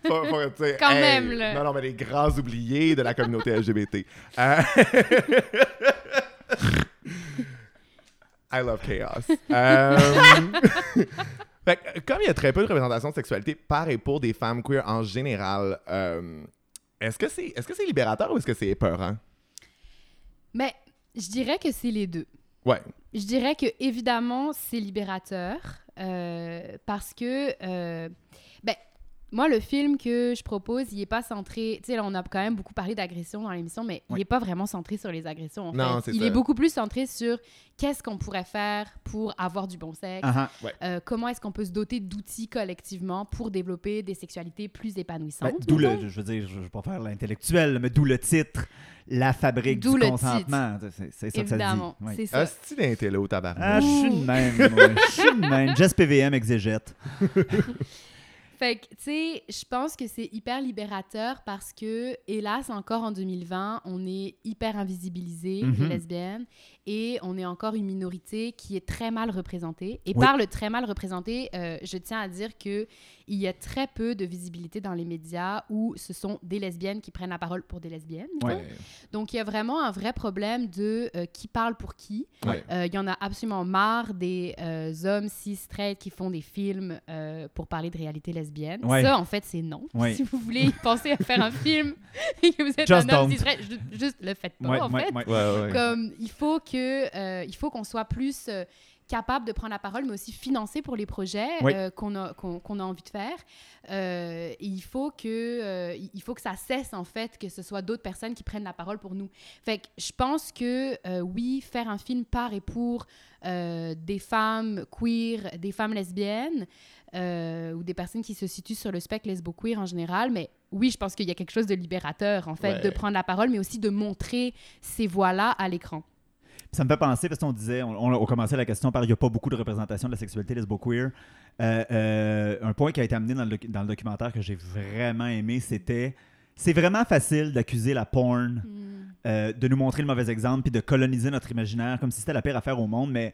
Faut- faut, tu sais, Quand même, là. Non, non, mais les grands oubliés de la communauté LGBT. I love chaos. Euh, fait que, comme il y a très peu de représentation de sexualité par et pour des femmes queer en général, euh, est-ce que c'est est-ce que c'est libérateur ou est-ce que c'est épeurant? Mais je dirais que c'est les deux. Ouais. Je dirais que évidemment c'est libérateur euh, parce que moi le film que je propose il est pas centré tu sais on a quand même beaucoup parlé d'agression dans l'émission mais il Oui. est pas vraiment centré sur les agressions en Non, fait c'est il ça. est beaucoup plus centré sur qu'est-ce qu'on pourrait faire pour avoir du bon sexe Ah, ah. euh, comment est-ce qu'on peut se doter d'outils collectivement pour développer des sexualités plus épanouissantes Ben, d'où le, je veux dire, je ne vais pas faire l'intellectuel, mais d'où le titre, La fabrique D'où du le consentement. C'est c'est ça évidemment que ça dit. c'est Oui. ça Hostie d'intello, tabarnak. Ah, je suis de même. moi. Je suis de même. Jess PVM exégète. Fait que, tu sais, je pense que c'est hyper libérateur parce que, hélas, encore en 2020, on est hyper invisibilisé, Mhm. les lesbiennes, et on est encore une minorité qui est très mal représentée. Et Oui. par le très mal représenté, euh, je tiens à dire que il y a très peu de visibilité dans les médias où ce sont des lesbiennes qui prennent la parole pour des lesbiennes. Ouais. Donc, il y a vraiment un vrai problème de euh, qui parle pour qui. Ouais. Euh, Il y en a absolument marre des euh, hommes cis straight qui font des films pour parler de réalité lesbienne. Ouais. Ça, en fait, c'est non. Si vous voulez penser à faire un film et que vous êtes Just un homme cis straight, ju- juste le faites pas, en fait. Comme, il faut que euh, il faut qu'on soit plus euh, capable de prendre la parole, mais aussi financer pour les projets Oui. euh, qu'on a, qu'on, qu'on a envie de faire. Euh, et il faut que euh, il faut que ça cesse en fait que ce soit d'autres personnes qui prennent la parole pour nous. Fait que je pense que euh, oui, faire un film par et pour euh, des femmes queer, des femmes lesbiennes euh, ou des personnes qui se situent sur le spectre lesbo-queer en général, mais oui, je pense qu'il y a quelque chose de libérateur en fait Ouais. de prendre la parole, mais aussi de montrer ces voix-là à l'écran. Ça me fait penser, parce qu'on disait, on, on, on commençait la question par il n'y a pas beaucoup de représentation de la sexualité lesbo-queer. Euh, euh, un point qui a été amené dans le, doc- dans le documentaire que j'ai vraiment aimé, c'était c'est vraiment facile d'accuser la porn, euh, de nous montrer le mauvais exemple, puis de coloniser notre imaginaire comme si c'était la pire affaire au monde, mais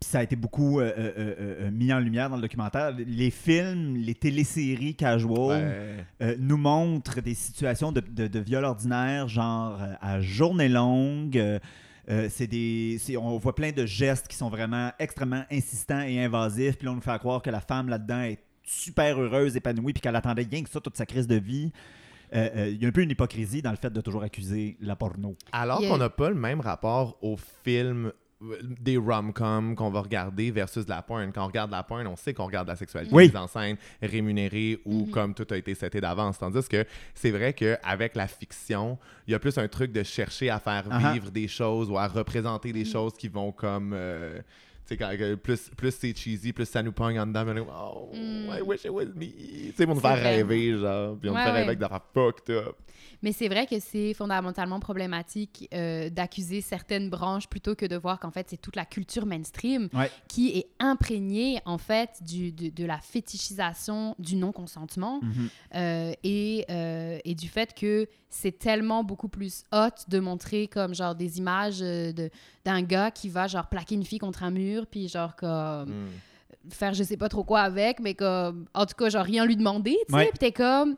puis ça a été beaucoup euh, euh, euh, euh, mis en lumière dans le documentaire. Les films, les téléséries casual Ouais. euh, nous montrent des situations de, de, de viol ordinaire, genre euh, à journée longue. Euh, c'est des, on voit plein de gestes qui sont vraiment extrêmement insistants et invasifs. Puis là, on nous fait croire que la femme là-dedans est super heureuse, épanouie, puis qu'elle attendait rien que ça toute sa crise de vie. Euh, euh, Il y a un peu une hypocrisie dans le fait de toujours accuser la porno. Alors Yeah. qu'on n'a pas le même rapport au film des rom-coms qu'on va regarder versus de la porn. Quand on regarde la porn, on sait qu'on regarde la sexualité Oui. mise en scène, rémunérée ou Mhm. comme tout a été seté d'avance. Tandis que c'est vrai qu'avec la fiction, il y a plus un truc de chercher à faire Uh-huh. vivre des choses ou à représenter des choses qui vont comme... euh, quand, plus, plus c'est cheesy, plus ça nous pogne en dedans. mais on est, Oh, Mm. I wish it was me. Tu sais, pour nous faire vrai. rêver, genre. Puis on nous Ouais, fait rêver avec des affaires fucked up. Mais c'est vrai que c'est fondamentalement problématique euh, d'accuser certaines branches plutôt que de voir qu'en fait, c'est toute la culture mainstream Ouais. qui est imprégnée, en fait, du, de, de la fétichisation du non-consentement Mhm. euh, et, euh, et du fait que c'est tellement beaucoup plus hot de montrer comme genre des images euh, de- d'un gars qui va genre plaquer une fille contre un mur puis genre comme Mm. faire je sais pas trop quoi avec, mais comme, en tout cas, genre rien lui demander, tu sais. Ouais. Puis t'es comme,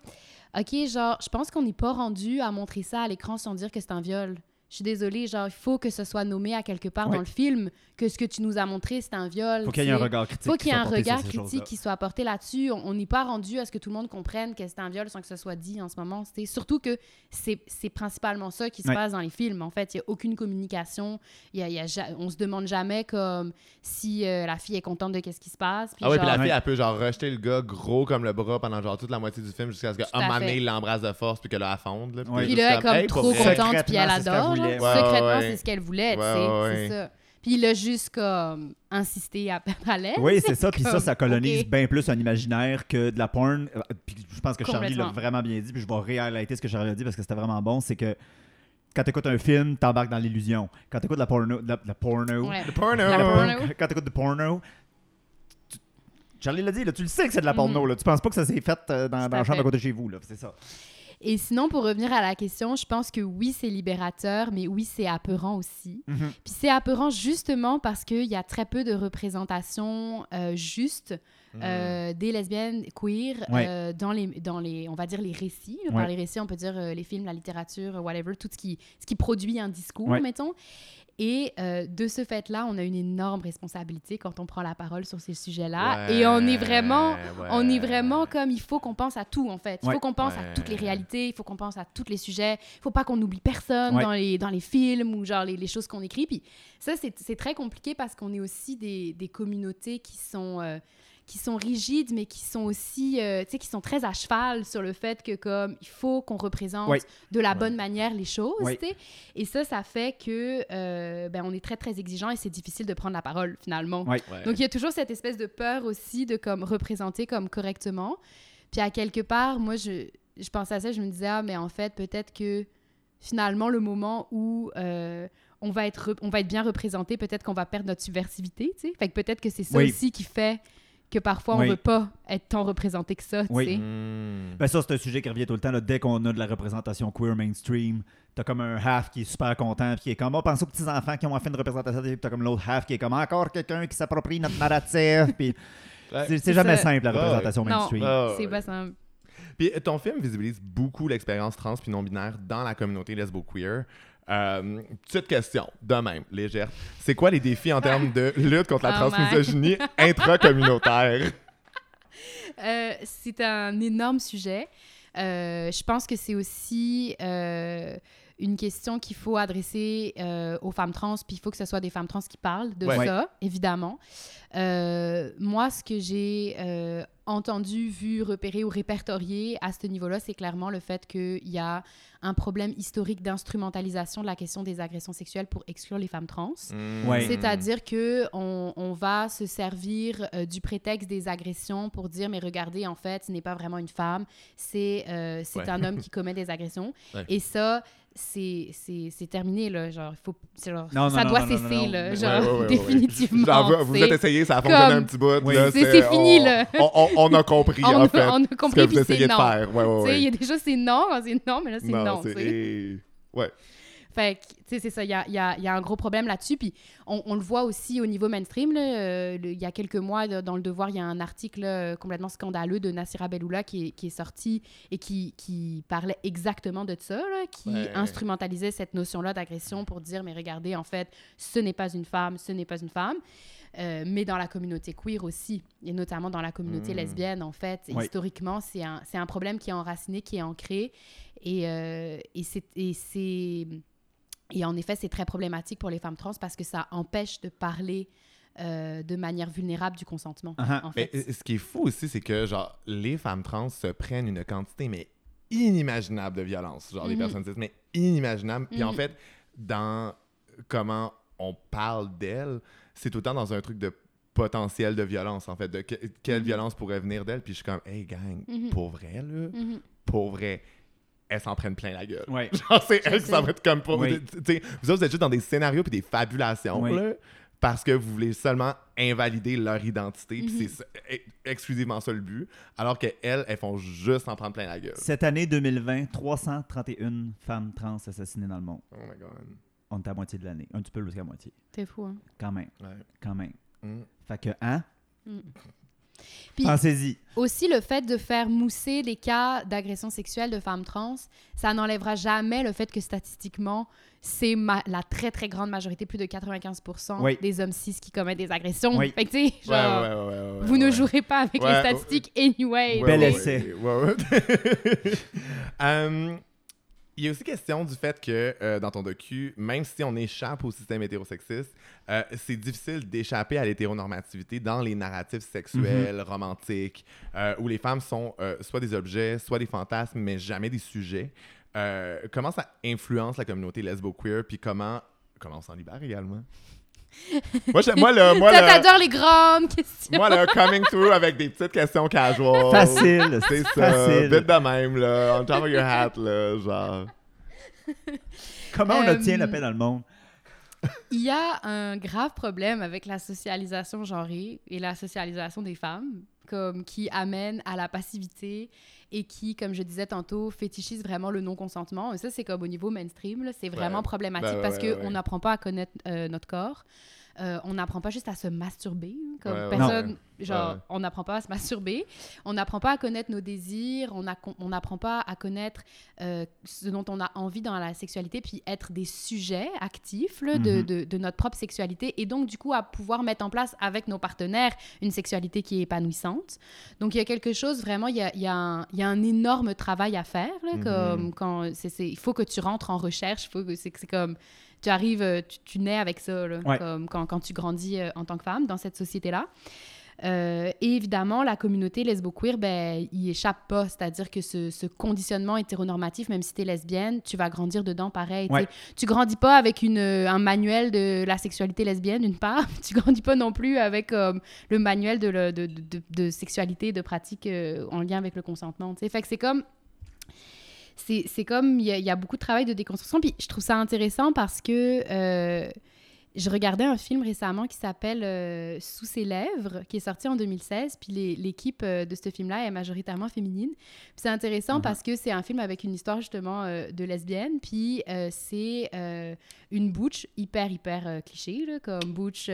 OK, genre, je pense qu'on n'est pas rendu à montrer ça à l'écran sans dire que c'est un viol. Je suis désolée, genre, il faut que ce soit nommé à quelque part Ouais. dans le film que ce que tu nous as montré, c'est un viol. Faut qu'il y ait un regard critique. faut qui qu'il y ait un regard critique qui soit apporté là-dessus. On n'est pas rendu à ce que tout le monde comprenne que c'est un viol sans que ce soit dit en ce moment. Surtout que c'est principalement ça qui se Ouais. passe dans les films. En fait, il n'y a aucune communication. Il y a, il y a ja- on se demande jamais comme si euh, la fille est contente de qu'est-ce qui se passe. Puis Ah ouais, puis la fille, elle peut genre rejeter le gars gros comme le bras pendant genre toute la moitié du film jusqu'à ce qu'à un moment donné, fait. il l'embrasse de force puis que là, elle fonde. Là, Ouais. Puis là, elle est comme hey, trop contente, puis elle ce qu'elle adore. Voulait. Ouais, Secrètement, c'est ce qu'elle voulait, tu Ouais, sais, ouais, c'est ça. Puis il a juste comme insisté à à. Oui, c'est ça. Puis ça, ça colonise bien plus un imaginaire que de la porn. Euh, Puis je pense que Charlie l'a vraiment bien dit. Puis je vais réhighlighter ce que Charlie a dit parce que c'était vraiment bon. C'est que quand tu écoutes un film, t'embarques dans l'illusion. Quand tu écoutes la porno, la, la porno, Ouais. Porno. La porno. quand tu écoutes du porno, tu- Charlie l'a dit, là, tu le sais que c'est de la porno. Mhm. Là. Tu penses pas que ça s'est fait euh, dans, dans la chambre à côté de chez vous. là. C'est ça. Et sinon, pour revenir à la question, je pense que oui, c'est libérateur, mais oui, c'est apeurant aussi. Mhm. Puis c'est apeurant justement parce qu'il y a très peu de représentation euh, juste Mm. euh, des lesbiennes queer Ouais. euh, dans, les, dans les, on va dire, les récits. Par Ouais. les récits, on peut dire euh, les films, la littérature, whatever, tout ce qui, ce qui produit un discours, Ouais. mettons. Et euh, de ce fait-là, on a une énorme responsabilité quand on prend la parole sur ces sujets-là. Et on est vraiment... On est vraiment comme il faut qu'on pense à tout en fait. Il faut qu'on pense Ouais. à toutes les réalités, il faut qu'on pense à tous les sujets. Il faut pas qu'on oublie personne Ouais. dans, les, dans les films ou genre les, les choses qu'on écrit. Puis ça, c'est c'est très compliqué parce qu'on est aussi des, des communautés qui sont, euh, qui sont rigides, mais qui sont aussi, euh, tu sais, qui sont très à cheval sur le fait que comme il faut qu'on représente de la bonne manière les choses, Ouais. tu sais. Et ça, ça fait que euh, ben, on est très très exigeant et c'est difficile de prendre la parole finalement. Ouais. Donc il y a toujours cette espèce de peur aussi de comme représenter comme correctement. Puis à quelque part, moi je, je pensais à ça, je me disais ah mais en fait peut-être que finalement le moment où euh, on va être on va être bien représenté, peut-être qu'on va perdre notre subversivité, tu sais. Fait que peut-être que c'est ça Oui. aussi qui fait que parfois on Oui. veut pas être tant représenté que ça, tu Oui. sais. Mm. Ben ça, c'est un sujet qui revient tout le temps. là. Dès qu'on a de la représentation queer mainstream, t'as comme un half qui est super content, puis qui est comme, on pense aux petits-enfants qui ont enfin une représentation, puis t'as comme l'autre half qui est comme, encore quelqu'un qui s'approprie notre narratif, puis Ouais. c'est- jamais ça. simple, la représentation ouais. mainstream. Ah, C'est pas simple. Puis ton film visibilise beaucoup l'expérience trans puis non-binaire dans la communauté lesbo-queer. Euh, petite question, de même, légère. C'est quoi les défis en termes de lutte contre la Oh transmisogynie intracommunautaire? Euh, c'est un énorme sujet. Euh, je pense que c'est aussi euh, une question qu'il faut adresser euh, aux femmes trans, puis il faut que ce soit des femmes trans qui parlent de Ouais. ça, évidemment. Euh, moi, ce que j'ai euh, entendu, vu, repéré ou répertorié à ce niveau-là, c'est clairement le fait qu'il y a un problème historique d'instrumentalisation de la question des agressions sexuelles pour exclure les femmes trans. Ouais. C'est-à-dire que on, on va se servir euh, du prétexte des agressions pour dire mais regardez en fait ce n'est pas vraiment une femme, c'est euh, c'est Ouais. un homme qui commet des agressions Ouais. et ça c'est c'est c'est terminé là genre il faut c'est genre, Non, non, ça non, doit cesser non, non. là genre ouais, ouais, ouais. définitivement. Genre, vous, êtes essayé, ça a fonctionné comme- un petit bout. C'est- on- fini, là. On, a compris, on, en a, fait. on a ce compris que vous essayez de faire. Ouais, ouais, Tu sais, ouais. il y a déjà c'est non, c'est non, mais là c'est non. Ouais. Fait que, tu sais, c'est ça, il y a, il y a- il y a un gros problème là-dessus. Puis on, on le voit aussi au niveau mainstream. euh, Il y a quelques mois, dans Le Devoir, il y a un article là, complètement scandaleux de Nassira Belloula qui est, qui est sorti et qui, qui parlait exactement de ça, là, qui Ouais. instrumentalisait cette notion-là d'agression pour dire, mais regardez, en fait, ce n'est pas une femme, ce n'est pas une femme. euh, mais dans la communauté queer aussi, et notamment dans la communauté Mm. lesbienne, en fait. Oui. Historiquement, c'est un, problème qui est enraciné, qui est ancré, et, euh, et c'est... et en effet, c'est très problématique pour les femmes trans parce que ça empêche de parler euh, de manière vulnérable du consentement. Uh-huh. en Mais fait. ce qui est fou aussi, c'est que genre les femmes trans se prennent une quantité mais inimaginable de violence, genre les Mhm. personnes cis, mais inimaginable. Puis en Mhm. fait, dans comment on parle d'elles, c'est tout le temps dans un truc de potentiel de violence en fait, de que- quelle Mhm. violence pourrait venir d'elle. Puis je suis comme, hey gang, pour vrai là, pour vrai. Elles s'en prennent plein la gueule. Ouais. Genre, c'est elles qui s'en prennent comme. Oui. sais, Vous autres, vous êtes juste dans des scénarios puis des fabulations, Oui. là, parce que vous voulez seulement invalider leur identité, puis Mhm. c'est exclusivement ça le but, alors qu'elles, elles font juste en prendre plein la gueule. Cette année 2020, 331 femmes trans assassinées dans le monde. Oh my god. On est à moitié de l'année. Un petit peu plus qu'à moitié. C'est fou, hein? Quand même. Ouais. Quand même. Mm. Fait que, hein? Mm. Puis- Pensez-y. Aussi, le fait de faire mousser les cas d'agression sexuelle de femmes trans, ça n'enlèvera jamais le fait que statistiquement, c'est ma- la très, très grande majorité, plus de 95 Oui. des hommes cis qui commettent des agressions. Oui. Fait que, tu sais, Ouais, genre, ouais, ouais, ouais, ouais, vous ne jouerez pas avec Ouais, les statistiques anyway. Bel essai. ouais, ouais. Hum, Il y a aussi question du fait que euh, dans ton docu, même si on échappe au système hétérosexiste, euh, c'est difficile d'échapper à l'hétéronormativité dans les narratifs sexuels, romantiques, euh, où les femmes sont soit des objets, soit des fantasmes, mais jamais des sujets. Comment ça influence la communauté lesbo-queer, puis comment, comment on s'en libère également? Moi, je- moi, le, moi, t'adores les grandes questions. moi, le coming through avec des petites questions casual. Facile. C'est ça, Facile. vite de même, là, on top of your hat, là, genre. Comment on Euh, obtient la paix dans le monde? Il y a un grave problème avec la socialisation genrée et la socialisation des femmes, comme qui amène à la passivité et qui, comme je disais tantôt, fétichise vraiment le non-consentement. Et ça, c'est comme au niveau mainstream, c'est vraiment Ouais. problématique Ben ouais, parce ouais, qu'on ouais. n'apprend pas à connaître euh, notre corps. Euh, on n'apprend pas juste à se masturber. hein, Comme Ouais, ouais, personne, ouais. genre, on n'apprend pas à se masturber. On n'apprend pas à connaître nos désirs. On n'apprend pas à connaître euh, ce dont on a envie dans la sexualité, puis être des sujets actifs là, de, de- de notre propre sexualité. Et donc, du coup, à pouvoir mettre en place avec nos partenaires une sexualité qui est épanouissante. Donc, il y a quelque chose, vraiment, il y a, y a un, il y a un énorme travail à faire. Là, Mhm. comme quand il faut que tu rentres en recherche. il Faut que, c'est comme tu arrives, euh, tu, tu nais avec ça, là, Ouais. comme quand, quand tu grandis euh, en tant que femme dans cette société-là. Euh, et évidemment, la communauté lesbo-queer, ben, il échappe pas. C'est-à-dire que ce, ce conditionnement hétéronormatif, même si tu es lesbienne, tu vas grandir dedans pareil. Ouais. Tu grandis pas avec une, un manuel de la sexualité lesbienne, d'une part. Tu grandis pas non plus avec euh, le manuel de, le- de, de, de- de sexualité, de pratique euh, en lien avec le consentement. tu sais. Fait que c'est comme c'est comme il y, a- il y a beaucoup de travail de déconstruction. Puis je trouve ça intéressant parce que euh, je regardais un film récemment qui s'appelle euh, Sous ses lèvres, qui est sorti en 2016. Puis l'équipe euh, de ce film-là est majoritairement féminine. C'est intéressant Mhm. parce que c'est un film avec une histoire justement euh, de lesbienne. Puis euh, c'est une butch hyper, hyper cliché, là, comme butch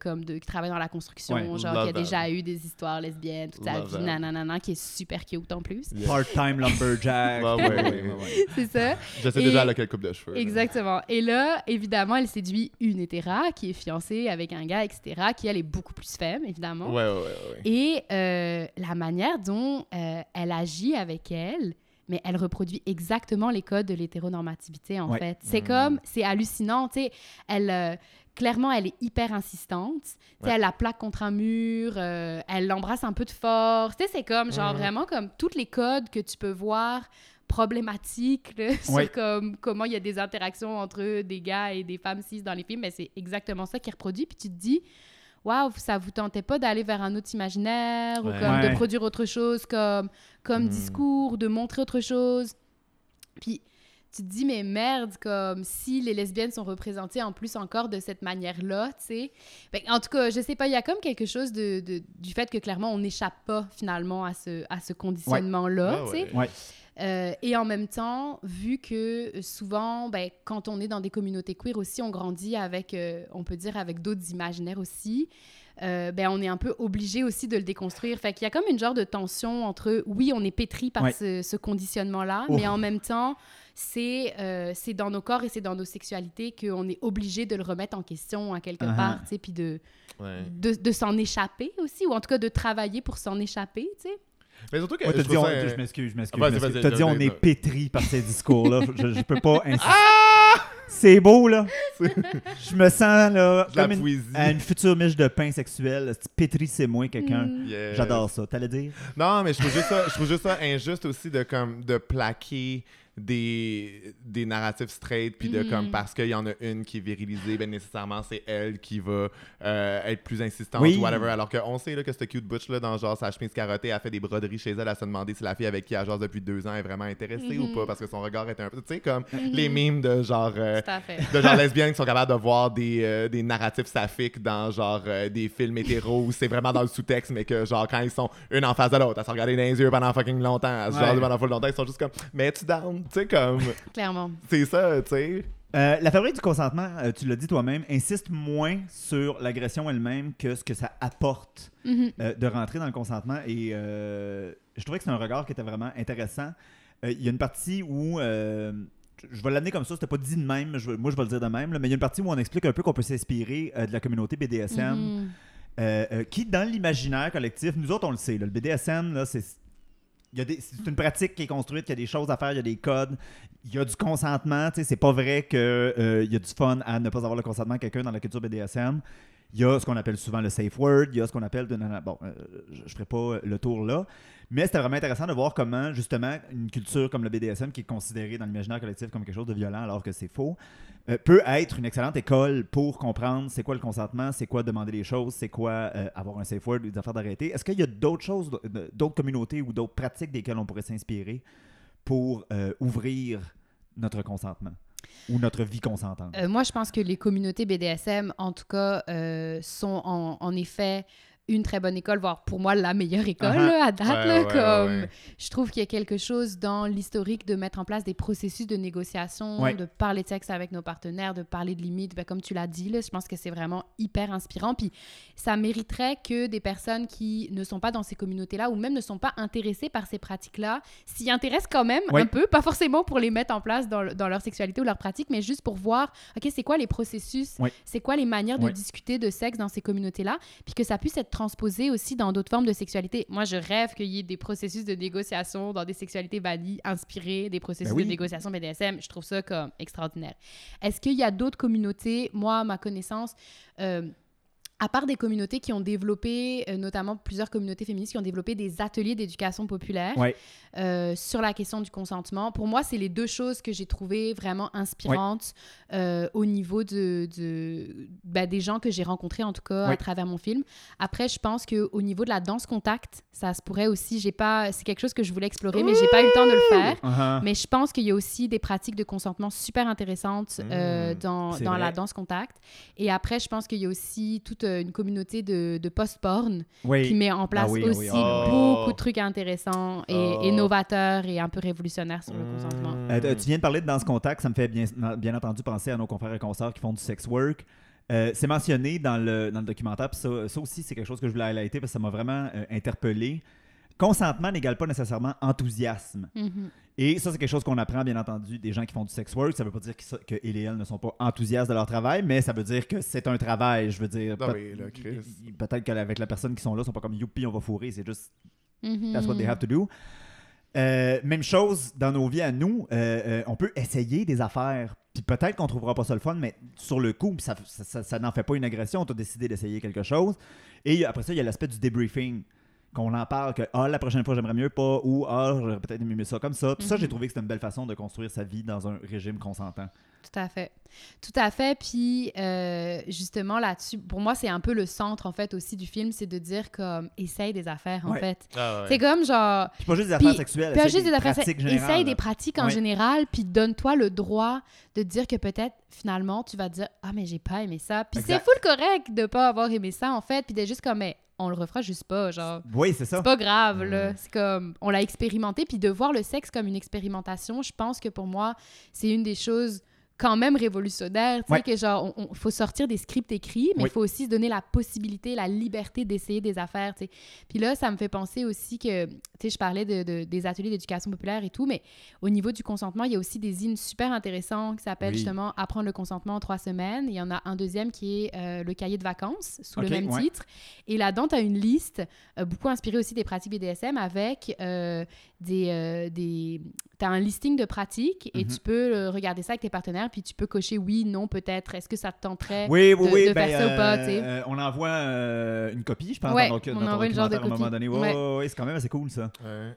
comme de, qui travaille dans la construction, Ouais, genre qui a that. déjà eu des histoires lesbiennes toute sa vie, nanana, qui est super cute en plus. Part-time lumberjack. Ouais, ouais, ouais. c'est ça. Je sais Et- déjà à quelle coupe de cheveux. là. Exactement. Et là, évidemment, elle séduit une hétéra qui est fiancée avec un gars, etc., qui, elle, est beaucoup plus femme, évidemment. Ouais, ouais, ouais. ouais. Et euh, la manière dont euh, elle agit avec elle, mais elle reproduit exactement les codes de l'hétéronormativité, en Ouais. fait. C'est Mm. comme, c'est hallucinant, tu sais, elle... euh, Clairement, elle est hyper insistante. Tu sais, Ouais. Elle la plaque contre un mur, euh, elle l'embrasse un peu de force. Tu sais, c'est comme, genre, Mhm. vraiment comme tous les codes que tu peux voir problématiques là, sur comme, comment il y a des interactions entre des gars et des femmes cis dans les films. Mais c'est exactement ça qui est reproduit. Puis tu te dis, waouh, ça vous tentait pas d'aller vers un autre imaginaire ou comme Ouais. de produire autre chose comme, comme Mm. discours, de montrer autre chose. Puis tu te dis, mais merde, comme si les lesbiennes sont représentées en plus encore de cette manière-là, tu sais. Que, En tout cas, je sais pas, il y a comme quelque chose de, de- du fait que clairement, on n'échappe pas finalement à ce, à ce conditionnement-là, Ouais, tu sais. Euh, et en même temps, vu que souvent, ben, quand on est dans des communautés queer aussi, on grandit avec, euh, on peut dire, avec d'autres imaginaires aussi. euh, ben, on est un peu obligé aussi de le déconstruire. Fait qu'il y a comme une genre de tension entre, oui, on est pétri par Ouais. ce, ce conditionnement-là, Ouf. mais en même temps, c'est euh, c'est dans nos corps et c'est dans nos sexualités qu'on est obligé de le remettre en question à quelque Uh-huh. part, tu sais, puis de, Ouais. de, de s'en échapper aussi, ou en tout cas de travailler pour s'en échapper, tu sais. Mais surtout que Ouais, je dit, on- ça, je m'excuse, je m'excuse. Ah, vas-y, T'as dit, on est pétri par ces discours-là. je, je peux pas insister. Ah! C'est beau, là. je me sens, là, De comme une, à une future miche de pain sexuel. Pétri, c'est moi, quelqu'un. Mm. Yes. J'adore ça. T'allais dire? Non, mais je trouve juste ça, je trouve juste ça injuste aussi de comme de plaquer des, des narratifs straight puis de Mhm. comme parce qu'il y en a une qui est virilisée, ben nécessairement c'est elle qui va euh, être plus insistante Oui. ou whatever. Alors qu'on sait là, que cette cute butch là dans genre sa chemise carottée a fait des broderies chez elle à se demander si la fille avec qui elle jase depuis deux ans est vraiment intéressée ou Mhm. pas parce que son regard est un peu, tu sais comme Mhm. les mimes de genre euh, de genre lesbiennes qui sont capables de voir des, euh, des narratifs saphiques dans genre euh, des films hétéros où c'est vraiment dans le sous-texte, mais que genre quand ils sont une en face de l'autre, à se regarder dans les yeux pendant fucking longtemps, à se Ouais. jaser pendant full longtemps, ils sont juste comme mais tu down, sais comme Clairement. c'est ça, tu sais. Euh, la fabrique du consentement, euh, tu l'as dit toi-même, insiste moins sur l'agression elle-même que ce que ça apporte Mhm. euh, de rentrer dans le consentement. Et euh, je trouvais que c'est un regard qui était vraiment intéressant. Euh, Il y a une partie où. euh, je vais l'amener comme ça, c'était pas dit de même, je moi je vais le dire de même, là, mais il y a une partie où on explique un peu qu'on peut s'inspirer euh, de la communauté BDSM, Mhm. euh, euh, qui dans l'imaginaire collectif, nous autres on le sait, là, le BDSM, là, c'est. C'est une pratique qui est construite, il y a des choses à faire, il y a des codes, il y a du consentement. C'est pas vrai qu'il y a du fun à ne pas avoir le consentement de quelqu'un dans la culture BDSM. Il y a ce qu'on appelle souvent le safe word, il y a ce qu'on appelle. Bon, euh, je ferai pas le tour là. Mais c'était vraiment intéressant de voir comment, justement, une culture comme le BDSM, qui est considérée dans l'imaginaire collectif comme quelque chose de violent alors que c'est faux, euh, peut être une excellente école pour comprendre c'est quoi le consentement, c'est quoi demander les choses, c'est quoi euh, avoir un safe word, des affaires d'arrêter. Est-ce qu'il y a d'autres choses, d'autres communautés ou d'autres pratiques desquelles on pourrait s'inspirer pour euh, ouvrir notre consentement ou notre vie consentante? Moi, je pense que les communautés BDSM, en tout cas, sont en effet une très bonne école, voire pour moi la meilleure école Uh-huh. là, à date. Ouais, là, ouais, comme, ouais. Je trouve qu'il y a quelque chose dans l'historique de mettre en place des processus de négociation, de parler de sexe avec nos partenaires, de parler de limites. Ben, comme tu l'as dit, là, je pense que c'est vraiment hyper inspirant. Puis ça mériterait que des personnes qui ne sont pas dans ces communautés-là ou même ne sont pas intéressées par ces pratiques-là s'y intéressent quand même un peu, pas forcément pour les mettre en place dans, dans leur sexualité ou leur pratique, mais juste pour voir, OK, c'est quoi les processus, c'est quoi les manières de discuter de sexe dans ces communautés-là, puis que ça puisse être transposé aussi dans d'autres formes de sexualité. Moi, je rêve qu'il y ait des processus de négociation dans des sexualités bannies inspirées des processus Ben oui. de négociation BDSM. Je trouve ça comme extraordinaire. Est-ce qu'il y a d'autres communautés, moi, à ma connaissance, euh, à part des communautés qui ont développé, euh, notamment plusieurs communautés féministes qui ont développé des ateliers d'éducation populaire Ouais. euh, sur la question du consentement, pour moi, c'est les deux choses que j'ai trouvées vraiment inspirantes euh, au niveau de, de- ben, des gens que j'ai rencontrés, en tout cas, Ouais. à travers mon film. Après, je pense qu'au niveau de la danse contact, ça se pourrait aussi, j'ai pas, c'est quelque chose que je voulais explorer, mais j'ai pas eu le temps de le faire. Uh-huh. Mais je pense qu'il y a aussi des pratiques de consentement super intéressantes Mmh, dans, dans la danse contact. Et après, je pense qu'il y a aussi toute une communauté de, de post-porn Oui. qui met en place Ah oui, ah oui, aussi ah beaucoup de trucs intéressants et, Oh. et novateurs et un peu révolutionnaires sur le Mmh. consentement. Euh, tu viens de parler de danse contact, ça me fait bien, bien entendu penser à nos confrères et consorts qui font du sex work. Euh, c'est mentionné dans le, dans le documentaire, puis ça, ça aussi, c'est quelque chose que je voulais highlighter parce que ça m'a vraiment euh, interpellé. Consentement n'égale pas nécessairement enthousiasme. Mhm. Et ça, c'est quelque chose qu'on apprend, bien entendu, des gens qui font du sex work. Ça veut pas dire qu'ils so- que ils et elles ne sont pas enthousiastes de leur travail, mais ça veut dire que c'est un travail. Je veux dire, peut- peut-être qu'avec la personne qui sont là, ils sont pas comme youpi, on va fourrer. C'est juste Mhm. That's what they have to do. Euh, même chose dans nos vies à nous, euh, euh, on peut essayer des affaires. Puis peut-être qu'on trouvera pas ça le fun, mais sur le coup, ça, ça, ça- ça n'en fait pas une agression. Tu as décidé d'essayer quelque chose. Et après ça, il y a l'aspect du debriefing. Qu'on en parle, que ah, la prochaine fois, j'aimerais mieux pas, ou ah, j'aurais peut-être aimé mieux ça comme ça. Tout ça, Mhm. j'ai trouvé que c'était une belle façon de construire sa vie dans un régime consentant. Tout à fait. Tout à fait. Puis, euh, justement, là-dessus, pour moi, c'est un peu le centre, en fait, aussi du film, c'est de dire comme, essaye des affaires, en Ouais. fait. Ah, ouais. C'est comme, genre, Puis pas juste des affaires Puis- sexuelles, Puis essaye juste des affaires, pratiques essaye générales, des là. pratiques en Ouais. général, puis donne-toi le droit de dire que peut-être finalement tu vas dire ah mais j'ai pas aimé ça. Puis c'est full correct de pas avoir aimé ça en fait, puis d'être juste comme mais on le refera juste pas genre. Oui, c'est ça. C'est pas grave, là. C'est comme, on l'a expérimenté, puis de voir le sexe comme une expérimentation, je pense que pour moi, c'est une des choses quand même révolutionnaire, tu sais, Ouais. que genre, on, on- faut sortir des scripts écrits, mais il Oui. faut aussi se donner la possibilité, la liberté d'essayer des affaires, tu sais. Puis là, ça me fait penser aussi que, tu sais, je parlais de, de- des ateliers d'éducation populaire et tout, mais au niveau du consentement, il y a aussi des zines super intéressants qui s'appellent Oui. justement Apprendre le consentement en trois semaines. Il y en a un deuxième qui est euh, le cahier de vacances, sous le même ouais. titre. Et là-dedans, tu as une liste, euh, beaucoup inspirée aussi des pratiques BDSM, avec euh, des... des... Tu as un listing de pratiques et Mhm. tu peux regarder ça avec tes partenaires, puis tu peux cocher oui, non, peut-être. Est-ce que ça te tenterait? Oui, oui, de- oui. de ben, faire ça ou pas, euh, on envoie euh, une copie, je pense, Ouais, dans, ton- on dans ton genre de à un moment copie. donné. Ouais. ouais, c'est quand même assez cool, ça. Ouais.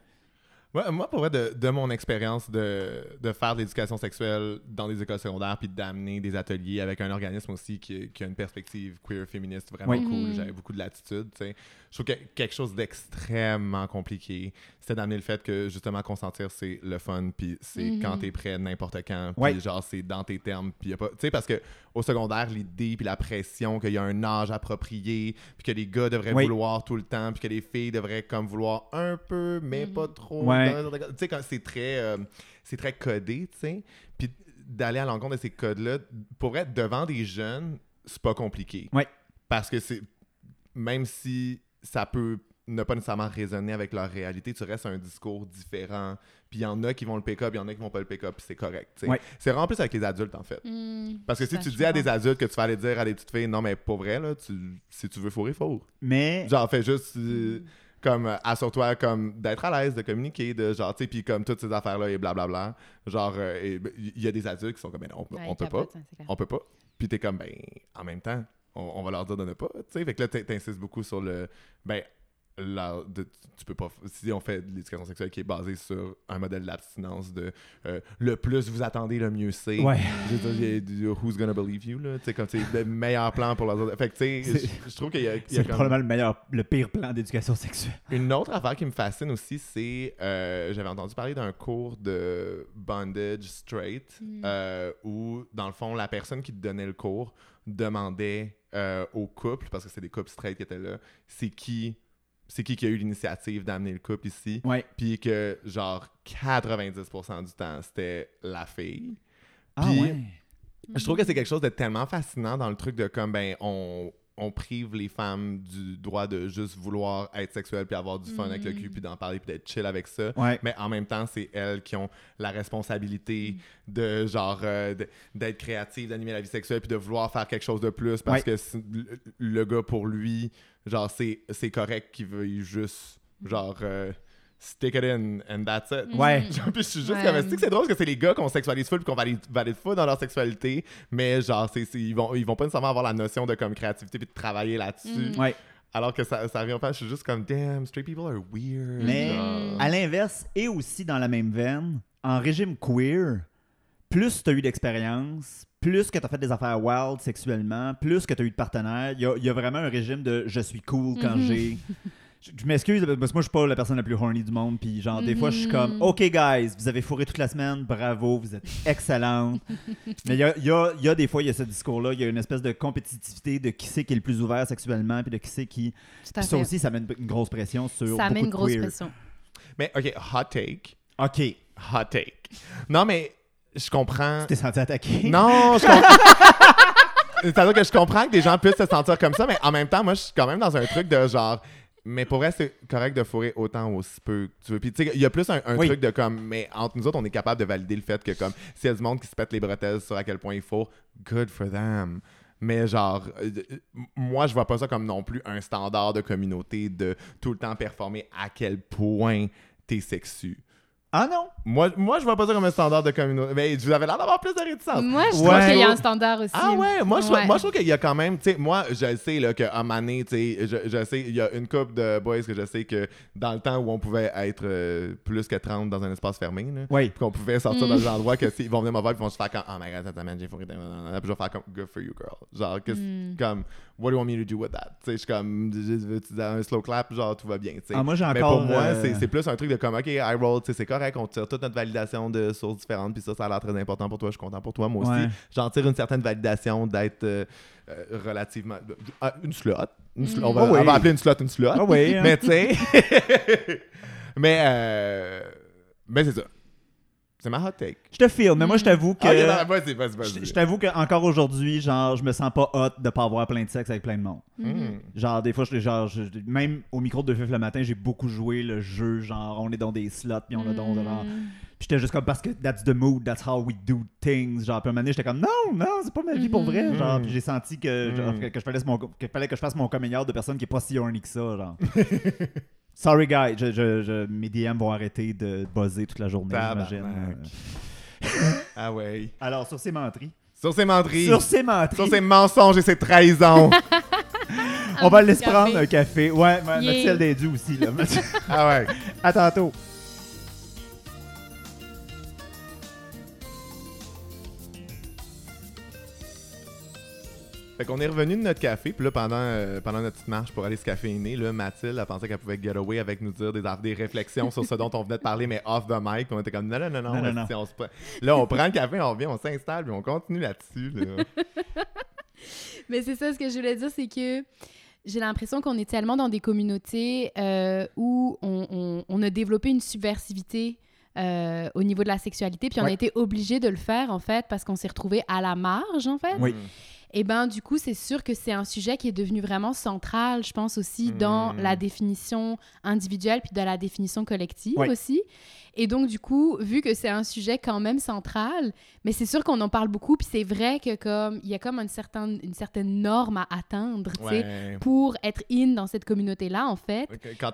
Ouais, moi, pour vrai, de, de mon expérience de, de faire de l'éducation sexuelle dans des écoles secondaires puis d'amener des ateliers avec un organisme aussi qui, qui a une perspective queer féministe vraiment Oui. cool, Mhm. j'avais beaucoup de latitude, tu sais. Je trouve que quelque chose d'extrêmement compliqué, c'était d'amener le fait que justement consentir c'est le fun puis c'est Mhm. quand t'es prêt n'importe quand puis Ouais. genre c'est dans tes termes puis y a pas tu sais parce que au secondaire l'idée puis la pression qu'il y a un âge approprié puis que les gars devraient vouloir tout le temps puis que les filles devraient comme vouloir un peu mais Mhm. pas trop Ouais. tu sais quand c'est très euh, c'est très codé tu sais puis d'aller à l'encontre de ces codes là pour être devant des jeunes c'est pas compliqué Ouais. parce que c'est même si ça peut ne pas nécessairement résonner avec leur réalité, tu restes à un discours différent. Puis il y en a qui vont le pick-up, il y en a qui vont pas le pick-up, puis c'est correct. Ouais. C'est vraiment plus avec les adultes, en fait. Hmm. Parce que si tu dis à des adultes que tu vas aller dire à des petites filles, non, mais pour vrai, là, tu, si tu veux fourrer, fourre. Mais, Genre, fais juste euh, Hmm. comme euh, assure-toi comme d'être à l'aise, de communiquer, de genre, tu sais, puis comme toutes ces affaires-là et blablabla. Genre, euh, et, ben, il y a des adultes qui sont comme, ben non, on, Ouais, on peut pas capote, hein, on peut pas. Puis t'es comme, ben, en même temps, on, on va leur dire de ne pas, tu sais. Fait que là, t'in- t'insistes beaucoup sur le, ben, la- de- tu peux pas, si on fait de l'éducation sexuelle qui est basée sur un modèle d'abstinence de euh, le plus vous attendez, le mieux c'est. ouais. Je veux dire, il y a du who's gonna believe you, là. Tu sais, comme c'est le meilleur plan pour leurs autres. Fait que, tu sais, je- trouve qu'il y a, il y a C'est comme- probablement le meilleur, le pire plan d'éducation sexuelle. une autre affaire qui me fascine aussi, c'est euh, j'avais entendu parler d'un cours de bondage straight Mm. euh, où, dans le fond, la personne qui te donnait le cours demandait euh, au couple, parce que c'est des couples straight qui étaient là, c'est qui c'est qui qui a eu l'initiative d'amener le couple ici, Ouais. puis que genre 90% du temps c'était la fille. Ah Puis- ouais. Je trouve que c'est quelque chose de tellement fascinant dans le truc de comme ben on, on prive les femmes du droit de juste vouloir être sexuelles puis avoir du fun avec le cul Mm. puis d'en parler puis d'être chill avec ça. Ouais. Mais en même temps, c'est elles qui ont la responsabilité de genre euh, d'être créative, d'animer la vie sexuelle puis de vouloir faire quelque chose de plus parce Ouais. que le, le gars pour lui, genre c'est c'est correct qu'il veuille juste genre euh, stick it in and that's it. Ouais. Genre, puis je suis juste Ouais. comme, est-ce que c'est drôle parce que c'est les gars qu'on sexualise full puis qu'on valide, valide full dans leur sexualité, mais genre, c'est, c'est- ils, vont, ils vont pas nécessairement avoir la notion de comme créativité puis de travailler là-dessus. Mhm. Ouais. Alors que ça, ça revient pas, je suis juste comme, damn, straight people are weird. Mais genre. à l'inverse, et aussi dans la même veine, en régime queer, plus tu as eu d'expérience, plus que tu as fait des affaires wild sexuellement, plus que tu as eu de partenaires, il y a, il y a vraiment un régime de je suis cool quand Mhm. j'ai. Je, je m'excuse, parce que moi je suis pas la personne la plus horny du monde, puis genre des fois je suis comme Mhm. OK guys, vous avez fourré toute la semaine, bravo, vous êtes excellente. Mais il y a, il y a- il y a des fois, il y a ce discours-là, il y a une espèce de compétitivité de qui c'est qui est le plus ouvert sexuellement, puis de qui c'est qui. Puis ça aussi, ça met une, une grosse pression sur. ça met une grosse queer. pression. Mais ok, hot take. OK. Hot take. Non, mais je comprends. Tu t'es senti attaqué? Non, je comprends. C'est-à-dire que je comprends que des gens puissent se sentir comme ça, mais en même temps, moi, je suis quand même dans un truc de genre. Mais pour vrai, c'est correct de fourrer autant aussi peu que tu veux. Puis, tu sais, il y a plus un, un Oui. truc de comme. Mais entre nous autres, on est capable de valider le fait que, comme, s'il y a du monde qui se pète les bretelles sur à quel point il faut, good for them. Mais genre, euh, euh, moi, je vois pas ça comme non plus un standard de communauté de tout le temps performer à quel point t'es sexu. Ah non? Moi, moi, je vois pas ça comme un standard de communauté. Mais vous avez l'air d'avoir plus de réticence. Moi, je Ouais. trouve qu'il y a un standard aussi. Ah ouais, moi je, trouve- Ouais. moi je trouve qu'il y a quand même, tu sais, moi je sais là qu'à un moment donné, tu sais, je, je sais, il y a une couple de boys que je sais que dans le temps où on pouvait être euh, plus que 30 dans un espace fermé, là, Oui. puis qu'on pouvait sortir Mm. dans des endroits que s'ils vont venir me voir, vont se faire comme, oh my god, cette semaine j'ai fourré, puis je vais faire comme, good for you girl. Genre, qu'est-ce- Mm. comme, what do you want me to do with that? Tu sais, je suis comme, dire un slow clap, genre tout va bien, tu. Ah, moi, j'ai Mais encore. pour moi, euh, c'est- plus un truc de comme, OK, I roll, tu sais, c'est correct, on tire toute notre validation de sources différentes, puis ça, ça a l'air très important pour toi, je suis content pour toi, moi aussi. J'en tire une certaine validation d'être euh, euh, relativement. Ah, une slot. Une. Mm. On, va, Ah oui. on va appeler une slot une slot. Ah oui. hein. Mais tu sais. mais euh, mais c'est ça. C'est ma hot take. Je te file, mais moi, je t'avoue que. Ok, non, vas-y, vas-y, vas-y. je je t'avoue qu'encore aujourd'hui, genre, je me sens pas hot de pas avoir plein de sexe avec plein de monde. Hmm. Genre, des fois, je, genre, je- même au micro de Fif le matin, j'ai beaucoup joué le jeu, genre, on est dans des slots, puis on a donc, genre. Puis j'étais juste comme, parce que that's the mood, that's how we do things. Genre, puis à un moment donné, j'étais comme, non, non, c'est pas ma vie pour vrai. Genre, puis j'ai senti que, genre, Mhm. que, que je fallait, mon, que fallait que je fasse mon coming out de personne qui est pas si horny que ça, genre. Sorry, guys, je, je, je- mes DM vont arrêter de buzzer toute la journée, j'imagine. Euh, Ah ouais. Alors, sur ces menteries. Sur ces menteries. Sur ces menteries. Sur ces mensonges et ces trahisons. On va laisser prendre un café. Ouais, ma- Yeah. Mathilde est due aussi, là. ah ouais. à tantôt. Fait qu'on est revenu de notre café, puis là, pendant, euh, pendant notre petite marche pour aller se caféiner, là, Mathilde a pensé qu'elle pouvait get away avec nous dire des, des réflexions sur ce dont on venait de parler, mais off the mic. Puis on était comme, non, non, non, non. Non, non, esti, on se pre- Là, on prend le café, on revient, on s'installe, puis on continue là-dessus. là. Mais c'est ça, ce que je voulais dire, c'est que j'ai l'impression qu'on est tellement dans des communautés euh, où on, on- on a développé une subversivité euh, au niveau de la sexualité, puis on a été obligé de le faire, en fait, parce qu'on s'est retrouvé à la marge, en fait. Oui. Et ben du coup, c'est sûr que c'est un sujet qui est devenu vraiment central, je pense aussi, dans la définition individuelle puis dans la définition collective aussi. Et donc, du coup, vu que c'est un sujet quand même central, mais c'est sûr qu'on en parle beaucoup, puis c'est vrai que comme il y a comme une certaine, une certaine norme à atteindre, tu sais, Ouais. pour être in dans cette communauté-là, en fait. Quand,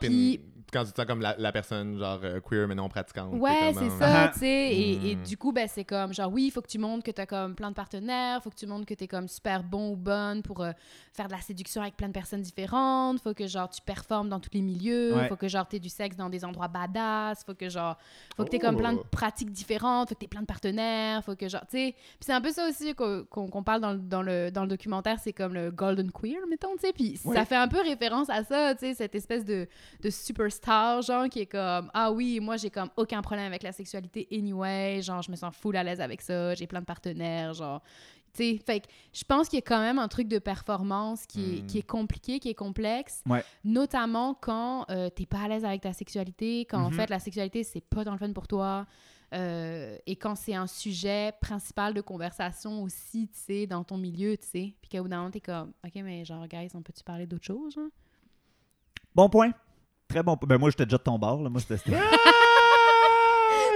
quand tu te sens comme la, la personne, genre euh, queer mais non pratiquante. Ouais, c'est euh, ça, Ah. tu sais. Et, et Mm. du coup, ben, c'est comme, genre, oui, il faut que tu montres que tu as comme plein de partenaires, faut que tu montres que tu es comme super bon ou bonne pour euh, faire de la séduction avec plein de personnes différentes, faut que, genre, tu performes dans tous les milieux, Ouais. faut que, genre, tu aies du sexe dans des endroits badass, faut que, genre, faut que tu aies comme Oh. plein de pratiques différentes, faut que tu aies plein de partenaires, faut que, genre, tu sais. Puis c'est un peu ça aussi qu'on parle dans, le- dans, le, dans le documentaire, c'est comme le golden queer, mettons, tu sais. Puis Ouais. ça fait un peu référence à ça, tu sais, cette espèce de, de superstar, genre, qui est comme, ah oui, moi, j'ai comme aucun problème avec la sexualité anyway, genre, je me sens full à l'aise avec ça, j'ai plein de partenaires, genre. Tu sais, fait que je pense qu'il y a quand même un truc de performance qui est, qui est compliqué, qui est complexe, Ouais. notamment quand euh, t'es pas à l'aise avec ta sexualité, quand en Mhm. fait la sexualité c'est pas dans le fun pour toi, euh, et quand c'est un sujet principal de conversation aussi, tu sais, dans ton milieu, tu sais, puis qu'au bout d'un moment t'es comme, ok, mais genre, guys, on peut-tu parler d'autre chose? Bon point. Très bon point. Ben moi, j'étais déjà de ton bord. Là. Moi, c'était...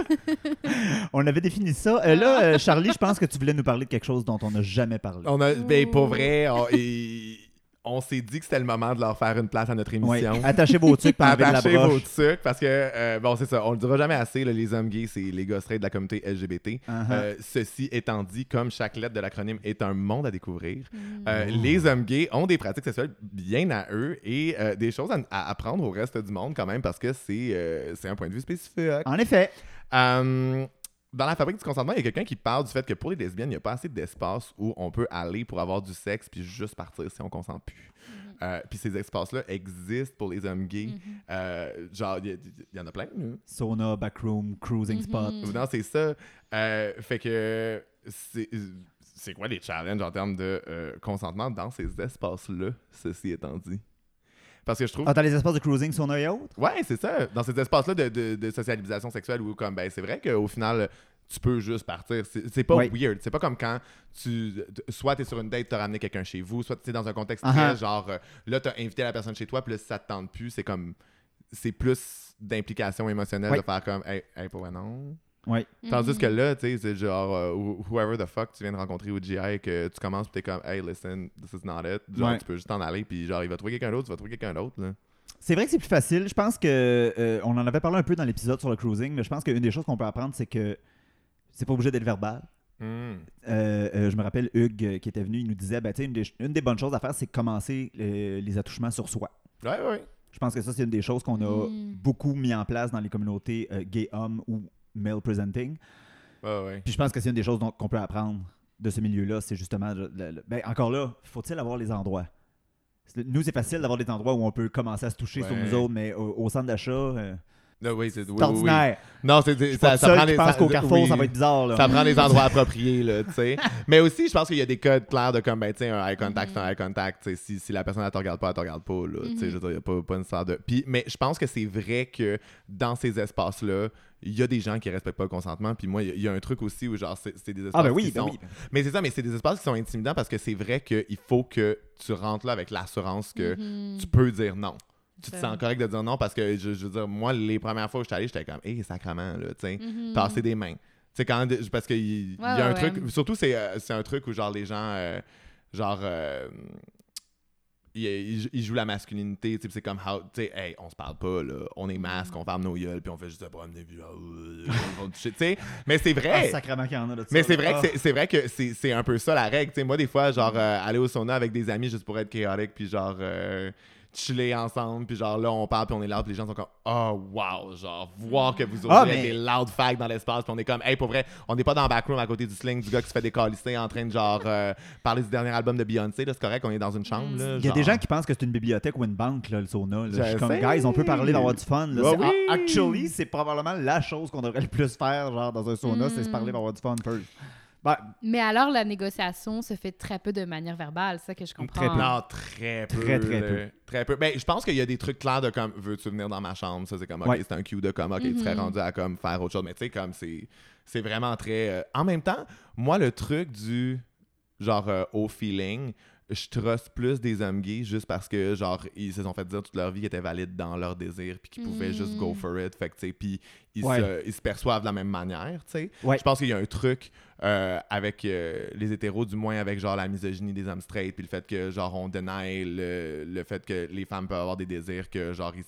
on avait défini ça. Euh, là, euh, Charlie, je pense que tu voulais nous parler de quelque chose dont on n'a jamais parlé. On a, ben, pour vrai, on, et- on s'est dit que c'était le moment de leur faire une place à notre Ouais. émission. Attachez vos trucs la Attachez vos trucs parce que, euh, bon, c'est ça, on le dira jamais assez, là, les hommes gays, c'est les straight de la communauté LGBT. Uh-huh. Euh, ceci étant dit, comme chaque lettre de l'acronyme est un monde à découvrir, Mm. euh, Oh. les hommes gays ont des pratiques sexuelles bien à eux et euh, des choses à, à apprendre au reste du monde quand même parce que c'est euh, c'est un point de vue spécifique. En effet. Euh, dans la fabrique du consentement, il y a quelqu'un qui parle du fait que pour les lesbiennes, il n'y a pas assez d'espace où on peut aller pour avoir du sexe puis juste partir si on consent plus. Euh, puis ces espaces-là existent pour les hommes gays. Mhm. Euh, genre, il y, en a plein. là. Sauna, backroom, cruising Mhm. spot. Non, c'est ça. Euh, fait que c'est c'est quoi les challenges en termes de euh, consentement dans ces espaces-là, ceci étant dit? Parce que je trouve Ah, dans les espaces de cruising, sauna et autres? Ouais, c'est ça. Dans ces espaces-là de, de- de socialisation sexuelle où, comme, ben, c'est vrai qu'au final, tu peux juste partir. C'est pas weird. C'est pas comme quand tu. Soit t'es sur une date, t'as ramené quelqu'un chez vous, soit t'es dans un contexte Uh-huh. très genre. euh, là, t'as invité la personne chez toi, puis là, si ça te tente plus, c'est comme. C'est plus d'implication émotionnelle de faire comme, hey, hey, pour vrai, non. Oui. Tandis que là, tu sais, c'est genre, euh, wh- whoever the fuck tu viens de rencontrer au GI, que tu commences, puis t'es comme, hey, listen, this is not it. Genre, Ouais. tu peux juste t'en aller, puis genre, il va trouver quelqu'un d'autre, tu vas trouver quelqu'un d'autre, là. C'est vrai que c'est plus facile. Je pense que euh, on en avait parlé un peu dans l'épisode sur le cruising, mais je pense qu'une des choses qu'on peut apprendre, c'est que c'est pas obligé d'être verbal. Hmm. Euh, euh, je me rappelle Hugues qui était venu, il nous disait, ben, tu sais, une, des, une des bonnes choses à faire, c'est commencer les attouchements sur soi. Ouais, ouais. Je pense que ça, c'est une des choses qu'on a Mm. beaucoup mis en place dans les communautés euh, gay-hommes ou male presenting. Ouais. Puis je pense que c'est une des choses dont- qu'on peut apprendre de ce milieu-là, c'est justement, le- le- ben, encore là, faut-il avoir les endroits? Nous, c'est facile d'avoir des endroits où on peut commencer à se toucher sur Ouais. nous autres, mais au, au centre d'achat, euh, Non, oui, c'est oui, C'est oui, oui. ordinaire. Non, c'est ça, ça prend les pense qu'au Carrefour, oui. ça va être bizarre. Là. Ça prend les endroits appropriés, là, tu sais. Mais aussi, je pense qu'il y a des codes clairs de comme, ben, tu sais, un eye contact, c'est un eye contact. Si, si la personne, elle te regarde pas, elle te regarde pas, là. Tu sais, dire, il y a pas, pas une sorte de. Puis, mais je pense que c'est vrai que dans ces espaces-là, il y a des gens qui respectent pas le consentement. Puis moi, il y a- il y, a un truc aussi où, genre, c'est c'est des espaces Ah, ben oui, qui ben sont. oui. Mais c'est ça, mais c'est des espaces qui sont intimidants parce que c'est vrai qu'il faut que tu rentres là avec l'assurance que Mhm. tu peux dire non. Tu te sens correct de dire non parce que, je, je veux dire, moi, les premières fois où je suis allé, j'étais comme, hé, sacrement, là, tu sais, Mhm. passer des mains. Tu sais, quand, parce qu'il il y Ouais, a un ouais, truc, ouais. surtout, c'est euh, c'est un truc où, genre, les gens, euh, genre, euh, ils jouent la masculinité, c'est comme, how- tu sais, hey, on se parle pas, là, on est masque, on ferme nos gueules, puis on fait juste se promener, puis euh, tu sais, mais c'est Ah, vrai. sacrément qu'il y en a de ça. Mais c'est vrai, Ah. que c'est- vrai que c'est c'est un peu ça la règle. Tu sais, moi, des fois, genre, euh, aller au sauna avec des amis juste pour être chaotique, puis genre, euh, chiller ensemble, puis genre, là, on parle, puis on est loud, puis les gens sont comme, oh, wow, genre, voir que vous osez Ah, mais- des loud fags dans l'espace, puis on est comme, hey, pour vrai, on n'est pas dans le backroom à côté du sling du gars qui se fait décalisser en train de, genre, euh, parler du dernier album de Beyoncé, c'est correct, on est dans une chambre. Il y a des gens qui pensent que c'est une bibliothèque ou une banque, là, le sauna. là. Je Je suis comme, guys, on peut parler d'avoir du fun. là. C'est- oui. Actually, c'est probablement la chose qu'on devrait le plus faire genre dans un sauna, c'est se parler d'avoir du fun first. Ben, Mais alors, la négociation se fait très peu de manière verbale, c'est ça que je comprends. peu. Non, très peu. Très, très peu. Très peu. Ben, je pense qu'il y a des trucs clairs de comme, veux-tu venir dans ma chambre? Ça, c'est comme, OK, Ouais. c'est un cue de comme, OK, tu serais Mhm. rendu à comme faire autre chose. Mais tu sais, comme, c'est, c'est vraiment très. euh, En même temps, moi, le truc du genre euh, au feeling, je truste plus des hommes gays juste parce que, genre, ils se sont fait dire toute leur vie qu'ils étaient valides dans leur désir puis qu'ils pouvaient juste go Mm. for it. Fait que, tu sais, puis ils, Ouais. se, ils se perçoivent de la même manière, tu sais. Ouais. Je pense qu'il y a un truc euh, avec euh, les hétéros, du moins avec genre la misogynie des hommes straight, puis le fait que genre on deny le, le fait que les femmes peuvent avoir des désirs que genre ils,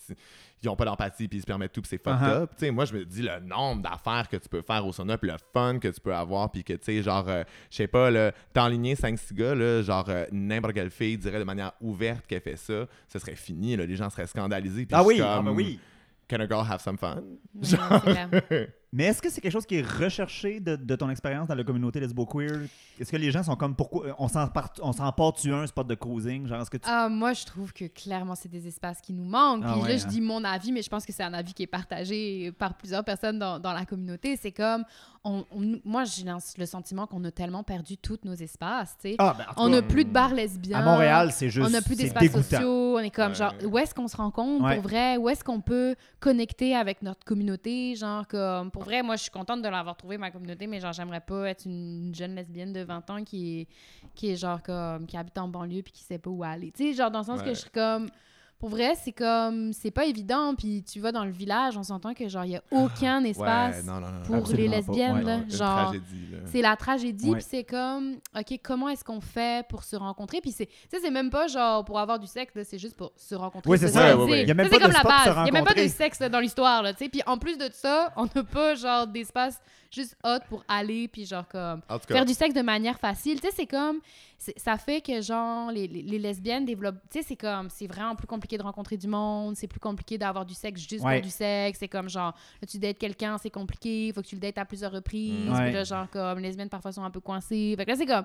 ils ont pas d'empathie puis ils se permettent tout puis c'est fucked Uh-huh. up. Tu sais, moi je me dis le nombre d'affaires que tu peux faire au sauna puis le fun que tu peux avoir puis que tu sais genre euh, je sais pas là, t'enligner 5 6 gars là, genre euh, n'importe quelle fille dirait de manière ouverte qu'elle fait ça, ce serait fini là, les gens seraient scandalisés ah oui, ah ben oui. Can a girl have some fun? Clair. Mais est-ce que c'est quelque chose qui est recherché de, de ton expérience dans la communauté lesbo-queer? Est-ce que les gens sont comme, pourquoi on s'en part, on s'en part-tu un spot de cruising? Genre, est-ce que tu... Ah, moi, je trouve que clairement, c'est des espaces qui nous manquent. Ah Puis ouais, là, je hein. dis mon avis, mais je pense que c'est un avis qui est partagé par plusieurs personnes dans, dans la communauté. C'est comme, on, on- moi, j'ai le sentiment qu'on a tellement perdu tous nos espaces. Ah, ben, on n'a plus de bars lesbiens. À Montréal, c'est juste on n'a plus d'espaces sociaux. On est comme, Ouais. genre, où est-ce qu'on se rencontre Ouais. pour vrai? Où est-ce qu'on peut connecter avec notre communauté? Genre, comme, pour vrai, moi, je suis contente de l'avoir trouvé, ma communauté, mais genre, j'aimerais pas être une jeune lesbienne de 20 ans qui est, qui est genre, comme, qui habite en banlieue puis qui sait pas où aller. Tu sais, genre, dans le sens que je suis comme. Pour vrai, c'est comme. C'est pas évident. Puis tu vas dans le village, on s'entend que, genre, il y a aucun espace Ouais, non, non, non. pour les lesbiennes, Ouais, genre. C'est la tragédie, Ouais. puis c'est comme, OK, comment est-ce qu'on fait pour se rencontrer? Puis c'est, tu sais, c'est même pas genre pour avoir du sexe, c'est juste pour se rencontrer. Oui, c'est ça. Il y a même Ça, c'est pas de comme la base. Il y a même pas de sexe dans l'histoire. Puis en plus de ça, on n'a pas genre d'espace juste hot pour aller, puis genre comme faire du sexe de manière facile. Tu sais, c'est comme, ça fait que genre les, les- les lesbiennes développent, tu sais, c'est comme, c'est vraiment plus compliqué de rencontrer du monde, c'est plus compliqué d'avoir du sexe juste Ouais. pour du sexe. C'est comme genre, là, tu dates quelqu'un, c'est compliqué, faut que tu le dates à plusieurs reprises. Ouais. Puis là, genre comme les lesbiennes parfois sont un peu coincées. Fait que là, c'est comme,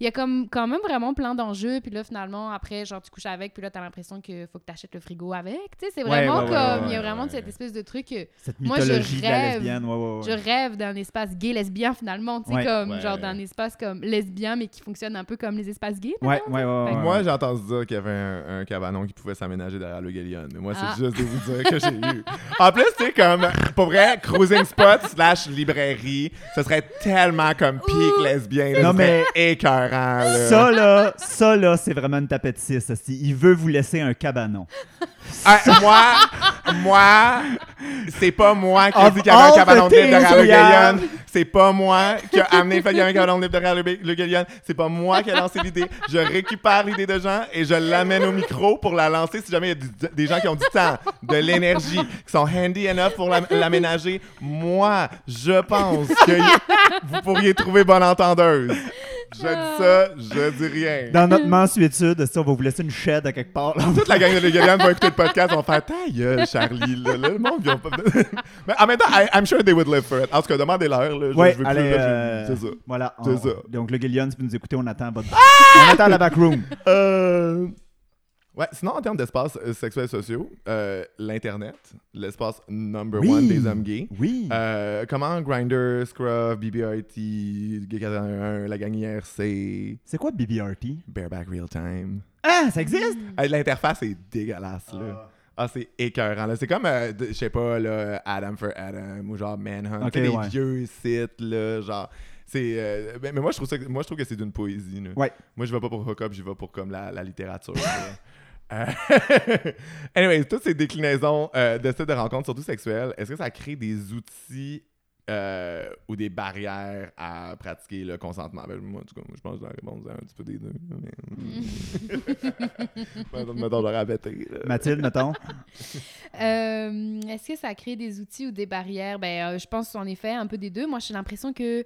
il y a comme quand même vraiment plein d'enjeux. Puis là, finalement, après, genre, tu couches avec, puis là, t'as l'impression qu'il faut que t'achètes le frigo avec. Tu sais, c'est vraiment ouais, ouais, comme, ouais, il y a vraiment ouais. cette espèce de truc que Cette Moi, je mythologie de la rêve. lesbienne, ouais, ouais, ouais. je rêve d'un espace gay-lesbien finalement. Tu sais, Ouais. comme, Ouais. genre d'un espace comme lesbien, mais qui fonctionne un peu comme les espaces gays. Ouais, ouais, ouais. Moi, j'ai entendu dire qu'il y avait un, un cabanon qui pouvait derrière le Gallion. Mais moi, c'est Ah. juste de vous dire que j'ai eu. En plus, tu sais, comme, pour vrai, cruising spot slash librairie, ce serait tellement comme peak lesbien. là, Non, mais- écœurant, là. Ça, là, ça, là, c'est vraiment une tapette 6. Il veut vous laisser un cabanon. Ah, moi, moi, c'est pas moi qui ai dit qu'il y avait un cabanon de derrière le. C'est pas moi qui a amené le libre derrière le, le Gallion. C'est pas moi qui a lancé l'idée. Je récupère l'idée de gens et je l'amène au micro pour la lancer si jamais il y a des gens qui ont du temps, de l'énergie, qui sont handy enough pour l'am- l'aménager. Moi, je pense que vous pourriez trouver bonne entendeuse. Je dis ça, je dis rien. Dans notre mensuétude, ça, on va vous laisser une shed à quelque part. là. Toute la gang de Legalian va écouter le podcast, on va faire ta gueule, Charlie. Là, Là, le monde, ils ont pas... Mais en même temps, I- I'm sure they would live for it. En tout cas, demandez-leur. Là, je, Ouais, je veux allez, plus, euh, C'est ça. Voilà. C'est on- ça. Donc, le Gillian, si vous nous écoutez, on attend votre... on attend la backroom. Euh, Ouais, sinon, en termes d'espace euh, sexuels sociaux, euh, l'Internet, l'espace number Oui. one des hommes gays. Oui. Euh, comment Grindr, Scruff, BBRT, Gay 411, la gang IRC, C'est quoi BBRT? Bareback Real Time. Ah, ça existe? L'interface est dégueulasse, là. Ah, c'est écœurant. là. C'est comme, euh, je sais pas, là, Adam for Adam ou genre Manhunt. Ok, Tu sais, des ouais. vieux sites, là, genre. C'est, euh, mais, mais moi, je trouve ça, que- moi, je trouve que c'est d'une poésie. là. Ouais. Moi, je vais pas pour hook-up, je vais pour comme la, la littérature. Euh, anyway, toutes ces déclinaisons euh, de de rencontres, surtout sexuelles, est-ce que ça crée des outils euh, ou des barrières à pratiquer le consentement? Ben, moi, en tout cas, moi, je pense que la réponse un petit peu des deux. Mais... Mettons, j'aurais. Mathilde, mettons. Euh, Est-ce que ça crée des outils ou des barrières? Ben, euh, je pense en effet un peu des deux. Moi, j'ai l'impression que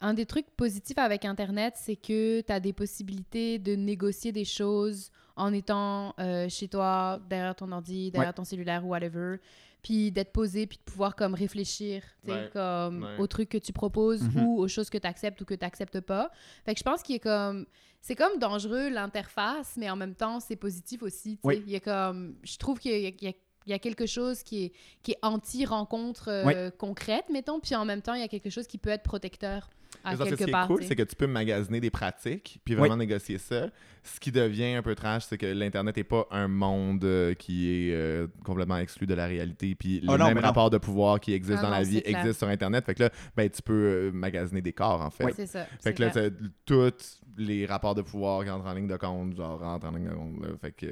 un des trucs positifs avec Internet, c'est que tu as des possibilités de négocier des choses en étant euh, chez toi, derrière ton ordi, derrière Ouais. ton cellulaire ou whatever. Puis d'être posé, puis de pouvoir comme réfléchir Ouais. comme Ouais. aux trucs que tu proposes Mhm. ou aux choses que tu acceptes ou que tu n'acceptes pas. Fait que je pense qu'il est comme... C'est comme dangereux l'interface, mais en même temps, c'est positif aussi. Oui. Il y a comme... Je trouve qu'il y a, il y a- il y a quelque chose qui est, qui est anti-rencontre euh, Oui. concrète, mettons, puis en même temps, il y a quelque chose qui peut être protecteur quelque ce qui part. est cool, c'est que tu peux magasiner des pratiques, puis vraiment négocier ça. Ce qui devient un peu trash, c'est que l'Internet n'est pas un monde euh, qui est euh, complètement exclu de la réalité, puis Oh mêmes mais non. rapports de pouvoir qui existent Ah dans non, la vie clair. existent sur Internet. Fait que là, ben, tu peux euh, magasiner des corps, en fait. C'est ça. Fait que là, clair. tous les rapports de pouvoir qui entrent en ligne de compte, genre, rentrent en ligne de compte. là. Fait que...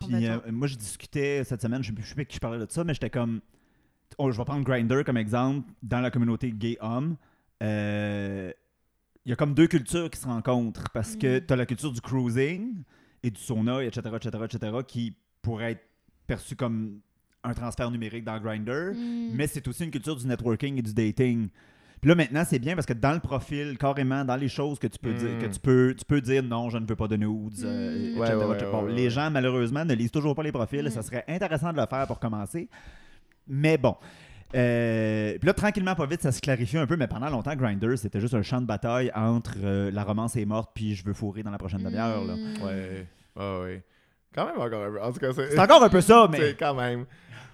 Puis euh, moi, je discutais cette semaine, je je sais plus qui je parlais de ça, mais j'étais comme. oh, je vais prendre Grinder comme exemple. Dans la communauté gay-homme, euh, il y a comme deux cultures qui se rencontrent parce que Mhm. tu as la culture du cruising et du sauna, etc., etc., etc., qui pourrait être perçue comme un transfert numérique dans Grinder. Mm. Mais c'est aussi une culture du networking et du dating. Puis là, maintenant, c'est bien parce que dans le profil, carrément, dans les choses que tu peux Mm. dire, que tu peux, tu peux dire non, je ne veux pas de nudes, euh, Mm. etc., Ouais, ouais, ouais, etc. Bon, ouais, les gens, malheureusement, ne lisent toujours pas les profils. Mm. Ça serait intéressant de le faire pour commencer. Mais bon. Euh, puis là, tranquillement, pas vite, ça se clarifie un peu, mais pendant longtemps, Grindr, c'était juste un champ de bataille entre euh, la romance est morte puis je veux fourrer dans la prochaine demi-heure. là. Mm. Ouais, ouais, ouais. Quand même encore un peu. En tout cas, c'est... C'est encore un peu ça, mais C'est quand même.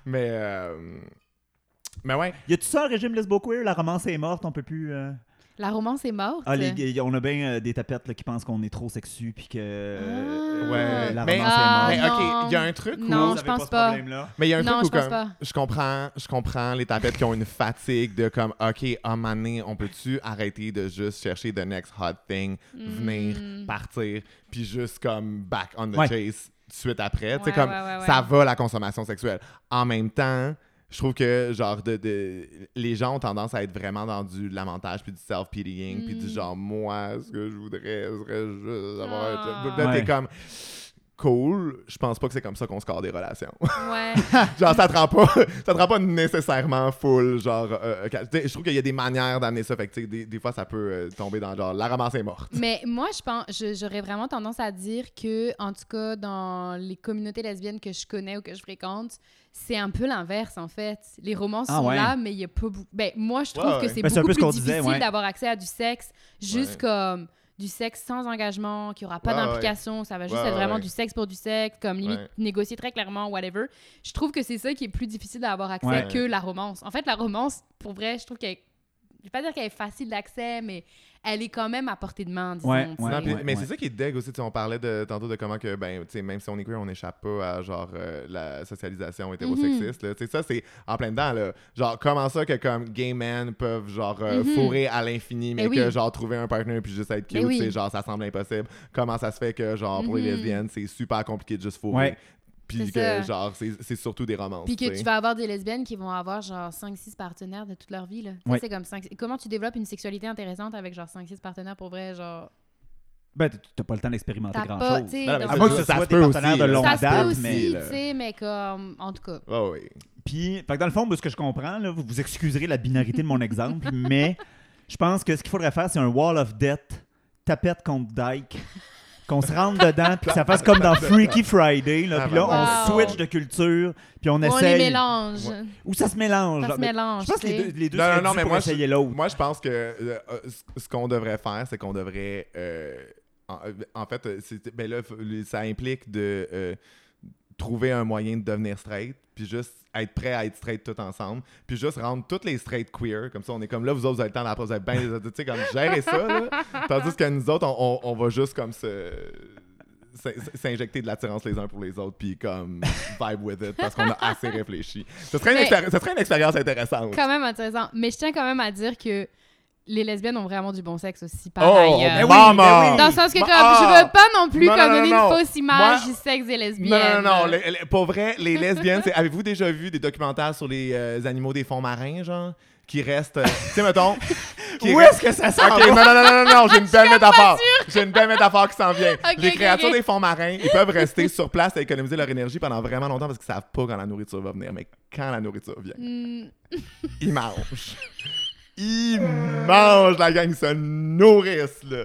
Mais... euh, Mais ouais. y a-tu ça, le régime lesbo-queer? La romance est morte, on peut plus. La romance est morte. Ah, les on a bien euh, des tapettes là, qui pensent qu'on est trop sexu puis que euh, Ouais. la Mais- romance Ah, est Mais morte. non. ok, il y a un truc où... Non, je pense ce pas. Mais il y a un Non, truc où je pense comme, pas. je comprends, je comprends les tapettes qui ont une fatigue de comme ok, à un moment donné, on peut-tu arrêter de juste chercher the next hot thing, venir, Mm. partir, puis juste comme back on the Ouais. chase suite après, tu sais Ouais, comme ouais, ouais, ouais. ça va la consommation sexuelle. En même temps, je trouve que genre de, de- les gens ont tendance à être vraiment dans du lamentage puis du self pitying puis du Mm. genre moi ce que je voudrais serait juste avoir un Ah. job. Là, t'es Ouais. comme cool, je pense pas que c'est comme ça qu'on score des relations. Ouais. genre ça te rend pas ça te rend pas nécessairement full genre euh, euh, je trouve qu'il y a des manières d'amener ça fait que des, des fois ça peut euh, tomber dans genre la romance est morte Mais moi, je pense, j'aurais vraiment tendance à dire que, en tout cas, dans les communautés lesbiennes que je connais ou que je fréquente, c'est un peu l'inverse, en fait. Les romances Ah sont ouais. là, mais il y a pas beaucoup. Ben, moi, je trouve Ouais, que c'est Ben, beaucoup peu ce qu'on plus disait, difficile ouais. d'avoir accès à du sexe, juste Ouais. comme du sexe sans engagement, qui aura pas Ouais, ouais. d'implication, ça va juste Ouais, être vraiment ouais. du sexe pour du sexe, comme limite Ouais. négocier très clairement, whatever. Je trouve que c'est ça qui est plus difficile d'avoir accès Ouais. que la romance. En fait, la romance, pour vrai, je trouve qu'elle est- Je vais pas dire qu'elle est facile d'accès, mais elle est quand même à portée de main, disons. Ouais, tu sais. ouais, Non, puis- ouais, mais ouais. c'est ça qui est deg aussi. On parlait de, tantôt de comment que, ben, tu sais, même si on est queer, on n'échappe pas à genre euh, la socialisation hétérosexiste. là. Tu sais, Ça, c'est en plein dedans. Là. Genre, comment ça que comme gay men peuvent genre euh, Mhm. fourrer à l'infini, mais Eh que oui. genre trouver un partner puis juste être Eh cute, oui. c'est genre ça semble impossible. Comment ça se fait que genre pour les Mhm. lesbiennes, c'est super compliqué de juste fourrer? Puis que ça. genre c'est c'est surtout des romances. Puis que tu vas avoir des lesbiennes qui vont avoir genre 5-6 partenaires de toute leur vie. Là. Ouais. C'est comme Comment tu développes une sexualité intéressante avec genre 5-6 partenaires pour vrai? Genre? Ben, t'as pas le temps d'expérimenter T'as grand pas, chose. tu sais, Non, mais donc- À moins que ce Ça soit se des peut aussi, de longue Ça se date, peut mais. aussi, là. tu sais, mais comme. En tout cas. Ah oui. Puis, fait que dans le fond, ce que je comprends, là, vous, vous excuserez la binarité de mon exemple, mais je pense que ce qu'il faudrait faire, c'est un wall of death, tapette contre Dyke, qu'on se rentre dedans, puis que ça fasse comme dans Freaky Friday, là, puis là, Wow. on switch de culture, puis on On les essaye. mélange. Ou ça se mélange. Ça là, se mais mélange. Je pense que tu les sais. deux, les deux Non, seraient non, non, dus mais pour moi, essayer l'autre. Moi, je pense que euh, euh, ce- ce qu'on devrait faire, c'est qu'on devrait euh, en, en fait, euh, c'est- ben là, f- ça implique de euh, trouver un moyen de devenir straight, puis juste être prêt à être straight tout ensemble, puis juste rendre toutes les straight queer, comme ça, on est comme là, vous autres, vous avez le temps d'après, vous avez bien des tu sais, comme gérer ça, là. Tandis que nous autres, on, on- on va juste comme se s'in- s'injecter de l'attirance les uns pour les autres puis comme vibe with it parce qu'on a assez réfléchi. Ce serait, une expéri- serait une expérience intéressante. Quand même intéressant. Mais je tiens quand même à dire que les lesbiennes ont vraiment du bon sexe aussi, Oh, pareil. euh, ben oui, maman! ben oui. Dans le sens que comme, ah! je veux pas non plus Non, comme non, non, donner non. une fausse image Moi- du sexe des lesbiennes. Non, non, non, les- les- pour vrai, les lesbiennes, c'est- avez-vous déjà vu des documentaires sur les euh, animaux des fonds marins, genre, qui restent, euh, tu sais, mettons... qui Où est-ce que ça s'en Ok, va? non, non, non, non, non, j'ai une belle métaphore. J'ai une belle métaphore qui s'en vient. Ok, les créatures des fonds marins, ils peuvent rester sur place à économiser leur énergie pendant vraiment longtemps parce qu'ils savent pas quand la nourriture va venir. Mais quand la nourriture vient, Hmm, ils mangent. Ils mangent, la gang, ils se nourrissent, là.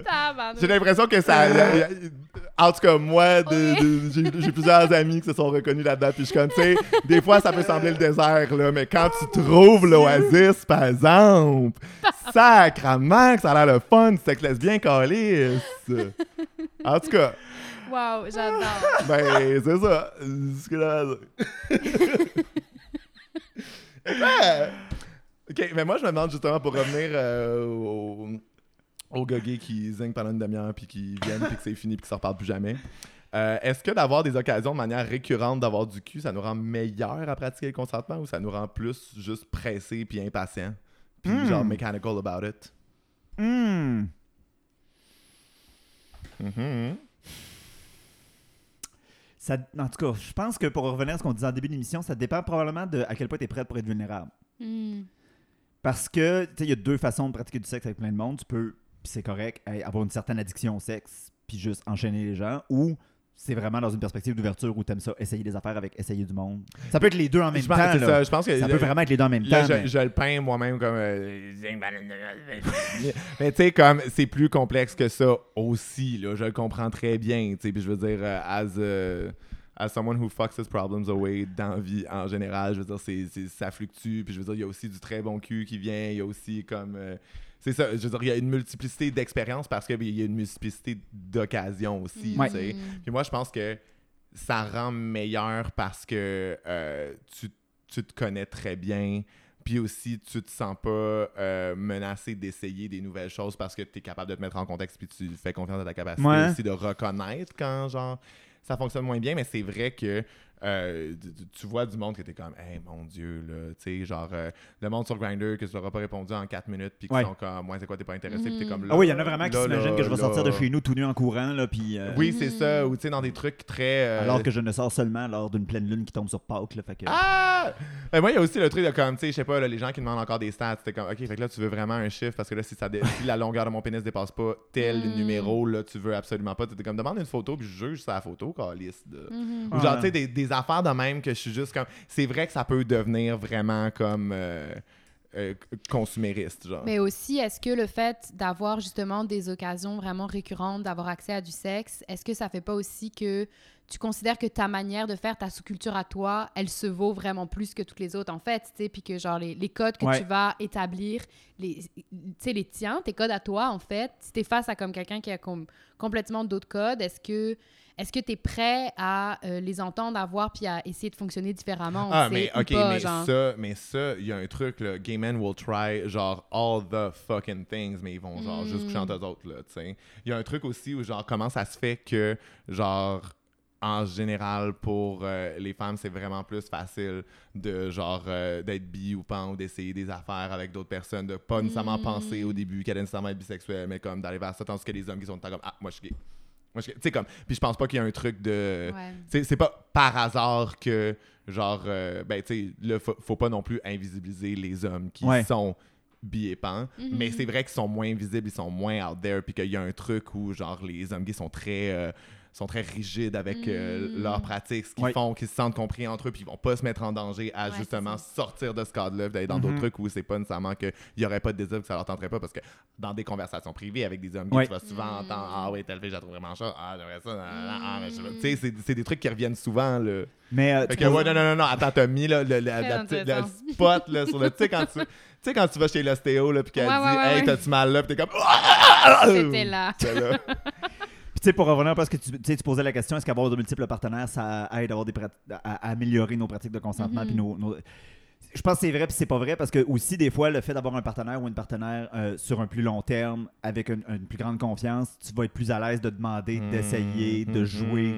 J'ai l'impression que ça. y a- y a- en tout cas, moi, j'ai- plusieurs amis qui se sont reconnus là-dedans. Puis je suis comme, tu sais, des fois, ça peut sembler le désert, là, mais quand tu trouves l'oasis, par exemple, sacrament que ça a l'air le fun, c'est que lesbien calice. En tout cas, Wow, j'adore. ben, c'est ça. C'est ce que j'avais à dire. Ouais. Ok, mais moi, je me demande justement pour revenir euh, au, gars gays qui zing pendant une demi-heure, puis qui viennent, puis que c'est fini, puis qu'ils ne se reparlent plus jamais. Euh, Est-ce que d'avoir des occasions de manière récurrente d'avoir du cul, ça nous rend meilleur à pratiquer le consentement ou ça nous rend plus juste pressé puis impatient? Puis Hmm. genre mechanical about it? Hmm. Mhm. Ça, en tout cas, je pense que pour revenir à ce qu'on disait en début d'émission, ça dépend probablement de à quel point tu es prête pour être vulnérable. Parce que, tu sais, il y a deux façons de pratiquer du sexe avec plein de monde. Tu peux, c'est correct, avoir une certaine addiction au sexe, puis juste enchaîner les gens, ou c'est vraiment dans une perspective d'ouverture où tu aimes ça, essayer des affaires avec essayer du monde. Ça peut être les deux en même Je temps. pense, c'est là. ça, je pense que Ça peut vraiment être les deux en même temps. je, mais- je le peins moi-même comme. euh, mais tu sais, comme c'est plus complexe que ça aussi, là. Je le comprends très bien, tu sais. Puis je veux dire, euh, as, euh, as someone who fucks his problems away dans la vie en général, je veux dire, c'est, c'est- ça fluctue. Puis je veux dire, il y a aussi du très bon cul qui vient. Il y a aussi comme. euh, c'est ça, je veux dire, il y a une multiplicité d'expériences parce qu'il y a une multiplicité d'occasions aussi, Ouais. tu sais. Puis moi, je pense que ça rend meilleur parce que euh, tu, tu te connais très bien. Puis aussi, tu te sens pas euh, menacé d'essayer des nouvelles choses parce que tu es capable de te mettre en contexte puis tu fais confiance à ta capacité Ouais. aussi de reconnaître quand genre ça fonctionne moins bien. Mais c'est vrai que euh, tu- vois du monde qui était comme, hey mon Dieu, là, tu sais, genre le monde sur Grindr que tu leur as pas répondu en 4 minutes puis qui Ouais. sont comme, moi, c'est quoi, t'es pas intéressé, puis t'es comme Ah oui, il y en a vraiment qui là, s'imaginent là, que je vais là. sortir de chez nous tout nu en courant, là, puis... euh, Oui, c'est ça. Ou tu sais, dans des trucs très. euh, Alors que je ne sors seulement lors d'une pleine lune qui tombe sur Pâques, là, fait que... Ah! Ben, moi, il y a aussi le truc de comme, tu sais, je sais pas, là, les gens qui demandent encore des stats, c'était comme, OK, fait que là, tu veux vraiment un chiffre parce que là, si, ça dé- si la longueur de mon pénis dépasse pas tel Mm. numéro, là, tu veux absolument pas. T'es comme, demande une photo, puis je juge sa photo, calice. De... Mhm. Ou genre, Ouais. tu sais, des, des affaires de même que je suis juste comme. C'est vrai que ça peut devenir vraiment comme. euh, euh, consumériste, genre. Mais aussi, est-ce que le fait d'avoir justement des occasions vraiment récurrentes, d'avoir accès à du sexe, est-ce que ça fait pas aussi que tu considères que ta manière de faire ta sous-culture à toi, elle se vaut vraiment plus que toutes les autres, en fait, tu sais, puis que genre les, les codes que Ouais. tu vas établir, les, tu sais, les tiens, tes codes à toi, en fait, si t'es face à comme quelqu'un qui a comme complètement d'autres codes, est-ce que est-ce que tu es prêt à euh, les entendre, à voir, puis à essayer de fonctionner différemment, Ah, tu mais ou ok, pas, mais genre? ça, mais ça, il y a un truc, là. Gay men will try, genre, all the fucking things, mais ils vont, genre, juste coucher Mm. entre eux autres, là, tu sais. Il y a un truc aussi où, genre, comment ça se fait que, genre, en général, pour euh, les femmes, c'est vraiment plus facile de, genre, euh, d'être bi ou pan ou d'essayer des affaires avec d'autres personnes, de pas nécessairement Mm. penser au début qu'elle est nécessairement être bisexuelle, mais comme d'aller vers ça, tandis que les hommes qui sont comme, ah, moi, je suis gay. Moi, je suis gay. Tu sais, comme, puis je pense pas qu'il y a un truc de. Ouais. C'est c'est pas par hasard que, genre, euh, ben, tu sais, là, faut, faut pas non plus invisibiliser les hommes qui Ouais. sont bi et pan, Mhm. mais c'est vrai qu'ils sont moins visibles, ils sont moins out there, puis qu'il y a un truc où, genre, les hommes gays sont très. euh, sont très rigides avec euh, Mhm. leurs pratiques, ce qu'ils Ouais. font, qu'ils se sentent compris entre eux, puis ils vont pas se mettre en danger à Ouais, justement sortir de ce cadre-là, d'aller dans d'autres trucs où c'est pas nécessairement qu'il y aurait pas de désir, que ça leur tenterait pas, parce que dans des conversations privées avec des hommes Ouais. tu vas souvent Mhm. entendre Ah oui, telle fille, je la trouve vraiment chère, ah, j'aimerais ça, ah, mais je- tu sais, c'est- c'est des trucs qui reviennent souvent, là. Mais, euh, Fait que, ouais, non, non, non, non, attends, t'as mis là, le, le- la le spot là, sur le. Tu sais, quand tu. Tu sais, quand tu vas chez l'ostéo, là, puis qu'elle Ouais, dit ouais, ouais, Hey, t'as-tu mal là, puis t'es comme. C'était là. Là. Sais, pour revenir un peu à ce que tu, tu sais, tu posais la question, est-ce qu'avoir de multiples partenaires, ça aide à, avoir des prat- à, à améliorer nos pratiques de consentement puis nos, nos- Je pense que c'est vrai puis c'est pas vrai parce que aussi des fois le fait d'avoir un partenaire ou une partenaire euh, sur un plus long terme avec une, une plus grande confiance, tu vas être plus à l'aise de demander, d'essayer, de jouer,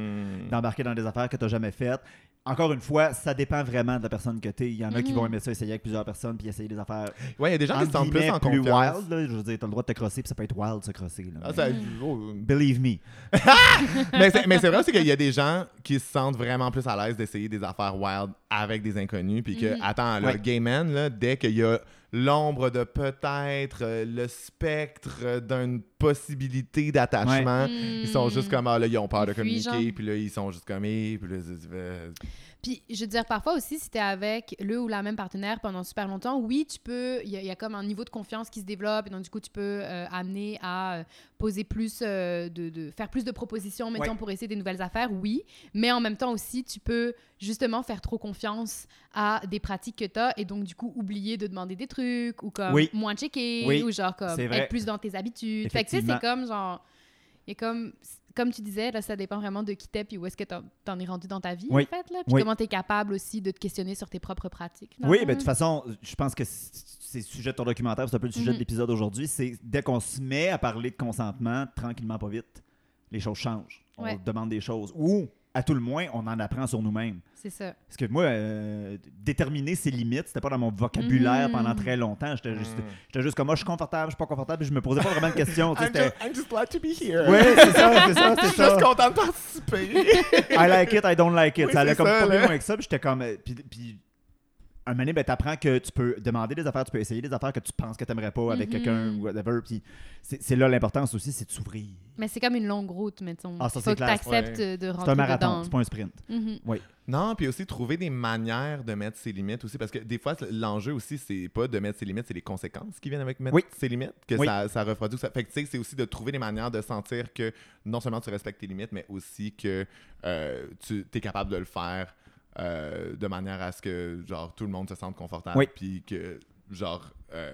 d'embarquer dans des affaires que tu n'as jamais faites. Encore une fois, ça dépend vraiment de la personne que tu es. Il y en a qui Mhm. vont aimer ça, essayer avec plusieurs personnes, puis essayer des affaires Ouais, il y a des gens qui sentent plus en plus confiance. wild. là. Je veux dire, tu as le droit de te crosser, puis ça peut être wild se crosser. là. Ah, ça- Mm. oh, Believe me. mais c'est c'est vrai aussi qu'il y a des gens qui se sentent vraiment plus à l'aise d'essayer des affaires wild avec des inconnus. Puis que, Mhm. attends, le Ouais. gay man, là, dès qu'il y a l'ombre de peut-être euh, le spectre euh, d'une possibilité d'attachement, ils sont juste comme, ah là, ils ont peur de communiquer. genre. Puis là, ils sont juste comme, eh, puis là, c'est- c'est- Puis, je veux dire, parfois aussi, si t'es avec le ou la même partenaire pendant super longtemps, oui, tu peux, il y, a- il y a comme un niveau de confiance qui se développe, et donc du coup, tu peux euh, amener à euh, poser plus, euh, de, de- faire plus de propositions, mettons, Ouais. pour essayer des nouvelles affaires, oui. Mais en même temps aussi, tu peux justement faire trop confiance à des pratiques que t'as, et donc du coup, oublier de demander des trucs, ou comme Oui. moins checker, Oui, ou genre comme être plus dans tes habitudes. Fait que tu sais, c'est comme genre... Il y a comme, comme tu disais, là, ça dépend vraiment de qui t'es puis où est-ce que t'en, t'en es rendu dans ta vie, Oui. en fait. Là, puis Oui. comment t'es capable aussi de te questionner sur tes propres pratiques. Oui, mais de toute façon, je pense que c'est le sujet de ton documentaire, c'est un peu le sujet Mhm. de l'épisode aujourd'hui. C'est dès qu'on se met à parler de consentement, tranquillement, pas vite, les choses changent. On Ouais. demande des choses. Ou, à tout le moins, on en apprend sur nous-mêmes. C'est ça. Parce que moi, euh, déterminer ses limites, c'était pas dans mon vocabulaire pendant très longtemps. J'étais juste, Mm. j'étais juste comme moi, je suis confortable, je suis pas confortable, puis je me posais pas vraiment de questions. I'm, just, I'm just glad to be here. Oui, c'est ça, c'est ça, Je c'est suis ça. juste content de participer. I like it, I don't like it. Oui, ça allait comme ça, pas plus là. loin que ça. Puis j'étais comme. euh, Puis, puis un moment donné, ben, t'apprends que tu peux demander des affaires, tu peux essayer des affaires que tu penses que t'aimerais pas avec Mhm. quelqu'un ou whatever. Puis c'est là l'importance aussi, c'est de s'ouvrir. Mais c'est comme une longue route, mettons. Ah, ça, Faut c'est que clair. t'acceptes de rentrer C'est un marathon, c'est pas un sprint. Mhm. Non, puis aussi trouver des manières de mettre ses limites aussi, parce que des fois, l'enjeu aussi, c'est pas de mettre ses limites, c'est les conséquences qui viennent avec mettre Oui. ses limites, que Oui. ça, ça refroidit. Ça... Fait que tu sais, c'est aussi de trouver des manières de sentir que non seulement tu respectes tes limites, mais aussi que euh, tu es capable de le faire euh, de manière à ce que, genre, tout le monde se sente confortable, Oui. puis que, genre, euh,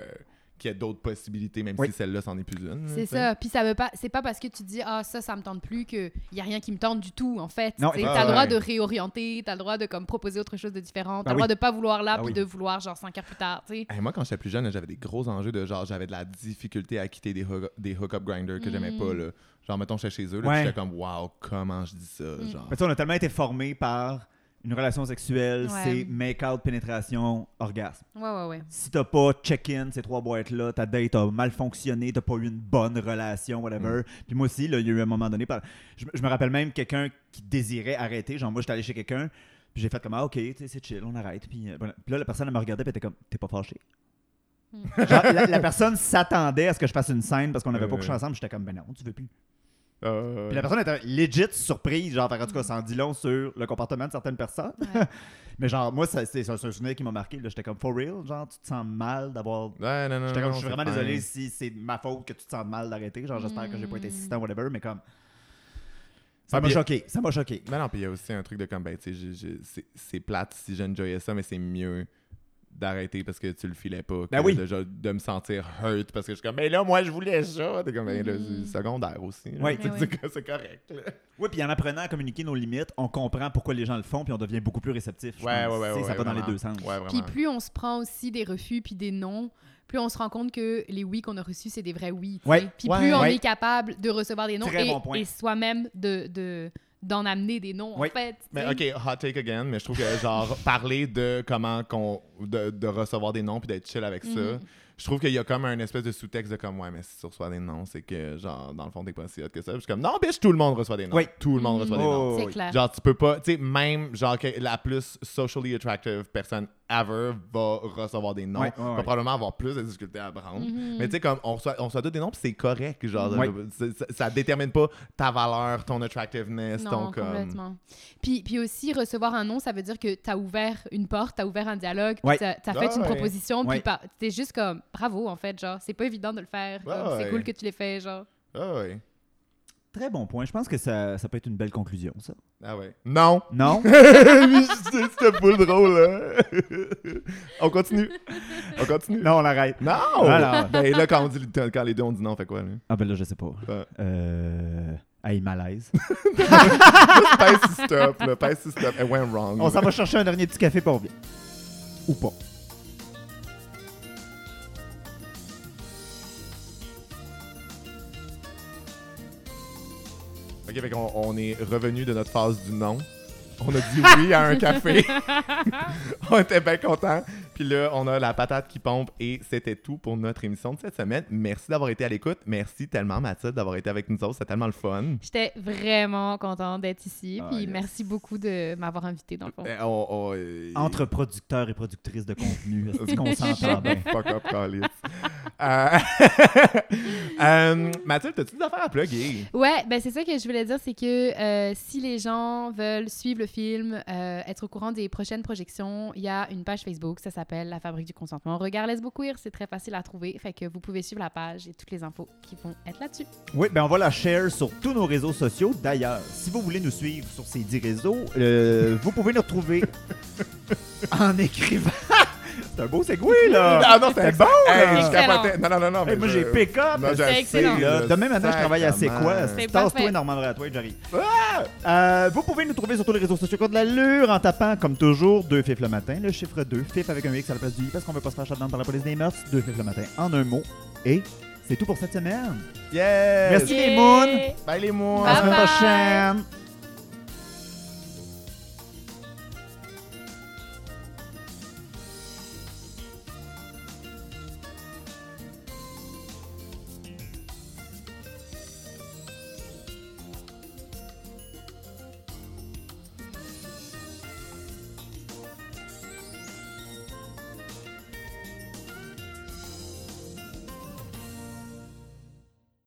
qu'il y ait d'autres possibilités, même Oui. si celle-là, c'en est plus une. C'est tu ça. Puis ça veut pas. C'est pas parce que tu dis ah ça ça me tente plus que y a rien qui me tente du tout en fait. Non, Tu ah, t'as le droit ouais. de réorienter, t'as le droit de comme proposer autre chose de différent, t'as Ah le droit oui. de pas vouloir là Ah puis oui. de vouloir genre cinq heures plus tard. Tu. Hey, moi, quand j'étais plus jeune, j'avais des gros enjeux de genre, j'avais de la difficulté à quitter des, hook- des hook-up grinders que j'aimais Mm. pas. Là. Genre, mettons, j'étais chez eux, là, Ouais. j'étais comme, waouh, comment je dis ça? Mm. Genre. Mais tu on a tellement été formés par une relation sexuelle, Ouais. c'est make-out, pénétration, orgasme. Ouais ouais ouais. Si t'as pas check-in ces trois boîtes-là, ta date a mal fonctionné, t'as pas eu une bonne relation, whatever. Puis moi aussi, là, il y a eu un moment donné, par- je, je me rappelle même quelqu'un qui désirait arrêter. Genre, moi, j'étais allé chez quelqu'un, puis j'ai fait comme, ah, ok, c'est chill, on arrête. Puis, euh, voilà. Puis là, la personne, elle me regardait, puis elle était comme, t'es pas fâché? Hmm. Genre, la, la personne s'attendait à ce que je fasse une scène parce qu'on avait pas Euh. couché ensemble. J'étais comme, ben non, tu veux plus. Euh, Puis la personne était legit surprise, genre, en tout cas, ça en dit long sur le comportement de certaines personnes. Ouais. Mais genre, moi, c'est c'est un souvenir qui m'a marqué. J'étais comme, for real, genre, tu te sens mal d'avoir Ouais, non, non, J'étais non, comme, je suis vraiment fine. désolé si c'est ma faute que tu te sens mal d'arrêter. Genre, j'espère que j'ai pas été Mm. insistant, whatever, mais comme. Ça Ah, m'a choqué. Ça m'a choqué. Mais non, puis il y a aussi un truc de comme, ben, tu sais, c'est plate si j'enjoyais ça, mais c'est mieux d'arrêter parce que tu le filais pas. Ben oui. De, genre, de me sentir hurt parce que je suis comme, mais là, moi, je voulais ça. T'es comme, ben, là, Mm. c'est secondaire aussi. Oui. C'est- correct. là. Oui, puis en apprenant à communiquer nos limites, on comprend pourquoi les gens le font, puis on devient beaucoup plus réceptif. Ouais, ouais, ouais. Ça va dans les deux sens. Puis plus on se prend aussi des refus puis des non, plus on se rend compte que les oui qu'on a reçus, c'est des vrais oui. Puis Ouais. plus on Ouais. est capable de recevoir des non Très et, bon point. et soi-même de, de, d'en amener des Oui. en fait. Mais ok, hot take again, mais je trouve que genre parler de comment qu'on de, de recevoir des noms puis d'être chill avec ça, Mhm. je trouve qu'il y a comme un espèce de sous-texte de comme ouais mais si tu reçois des noms, c'est que genre dans le fond t'es pas si hot que ça. Puis Je suis comme non bitch, tout le monde reçoit des noms. Oui. Tout le monde reçoit des Oh, noms. C'est oui. clair. Genre tu peux pas, tu sais même genre que la plus socially attractive personne ever va recevoir des noms, Ouais, ouais, va ouais. probablement avoir plus de difficultés à apprendre. Mhm. Mais tu sais, comme on reçoit, on reçoit tous des noms, puis c'est correct. Genre, ça, ça détermine pas ta valeur, ton attractiveness, Non, ton comme. complètement. Puis, puis aussi, recevoir un non, ça veut dire que tu as ouvert une porte, tu as ouvert un dialogue, Ouais. tu as, fait Ah une proposition, Ouais. puis t'es juste comme bravo, en fait, genre, c'est pas évident de le faire. Ah comme, C'est ouais. cool que tu l'aies fait, genre. Ah ouais. Très bon point. Je pense que ça, ça peut être une belle conclusion, ça. Ah ouais. Non! Non? C'était full drôle, là. on continue. On continue. non, on arrête. Non! Alors. Ben là, quand, on dit, quand les deux on dit non, on fait quoi, là? Ah ben là, je sais pas. Ouais. Euh... Hey, malaise. Sur stop, là. Sur stop. It went wrong. On s'en va chercher un dernier petit café pour bien. Ou pas. Ok, fait qu'on on est revenu de notre phase du non. On a dit oui à un café. on était bien contents. Puis là, on a la patate qui pompe et c'était tout pour notre émission de cette semaine. Merci d'avoir été à l'écoute. Merci tellement, Mathilde, d'avoir été avec nous autres. C'était tellement le fun. J'étais vraiment contente d'être ici. Ah, puis yes. merci beaucoup de m'avoir invité, dans le fond. Euh, on- on- euh, Entre producteurs et productrices de contenu, est-ce qu'on s'entend bien? Fuck up. Euh, euh, Mathilde, as-tu des affaires à plugger? Ouais, ben c'est ça que je voulais dire, c'est que euh, si les gens veulent suivre le film, euh, être au courant des prochaines projections, il y a une page Facebook, ça s'appelle La Fabrique du consentement. Regard Laisse beaucoup queer, c'est très facile à trouver, fait que vous pouvez suivre la page et toutes les infos qui vont être là-dessus. Oui, ben on va la share sur tous nos réseaux sociaux. D'ailleurs, si vous voulez nous suivre sur ces 10 réseaux, euh, vous pouvez nous retrouver en écrivant. C'est un beau segway, là! Ah non, C'était c'est bon, Hey, je capotais. Non, non, non, non. Mais moi, je- j'ai pick-up! Non, je C'est sais, excellent. là, demain matin, je travaille à C'est quoi? C'est Tasse-toi, parfait. Norman Bratois, j'arrive. Euh, vous pouvez nous trouver sur tous les réseaux sociaux de l'allure en tapant, comme toujours, 2 FIF le matin, le chiffre 2, FIF avec un X à la place du I parce qu'on veut pas se faire shutdown par la police des mœurs, 2 FIF le matin en un mot. Et c'est tout pour cette semaine. Yes! Merci les moons! Yeah! Bye les moons! À la semaine Bye bye. prochaine!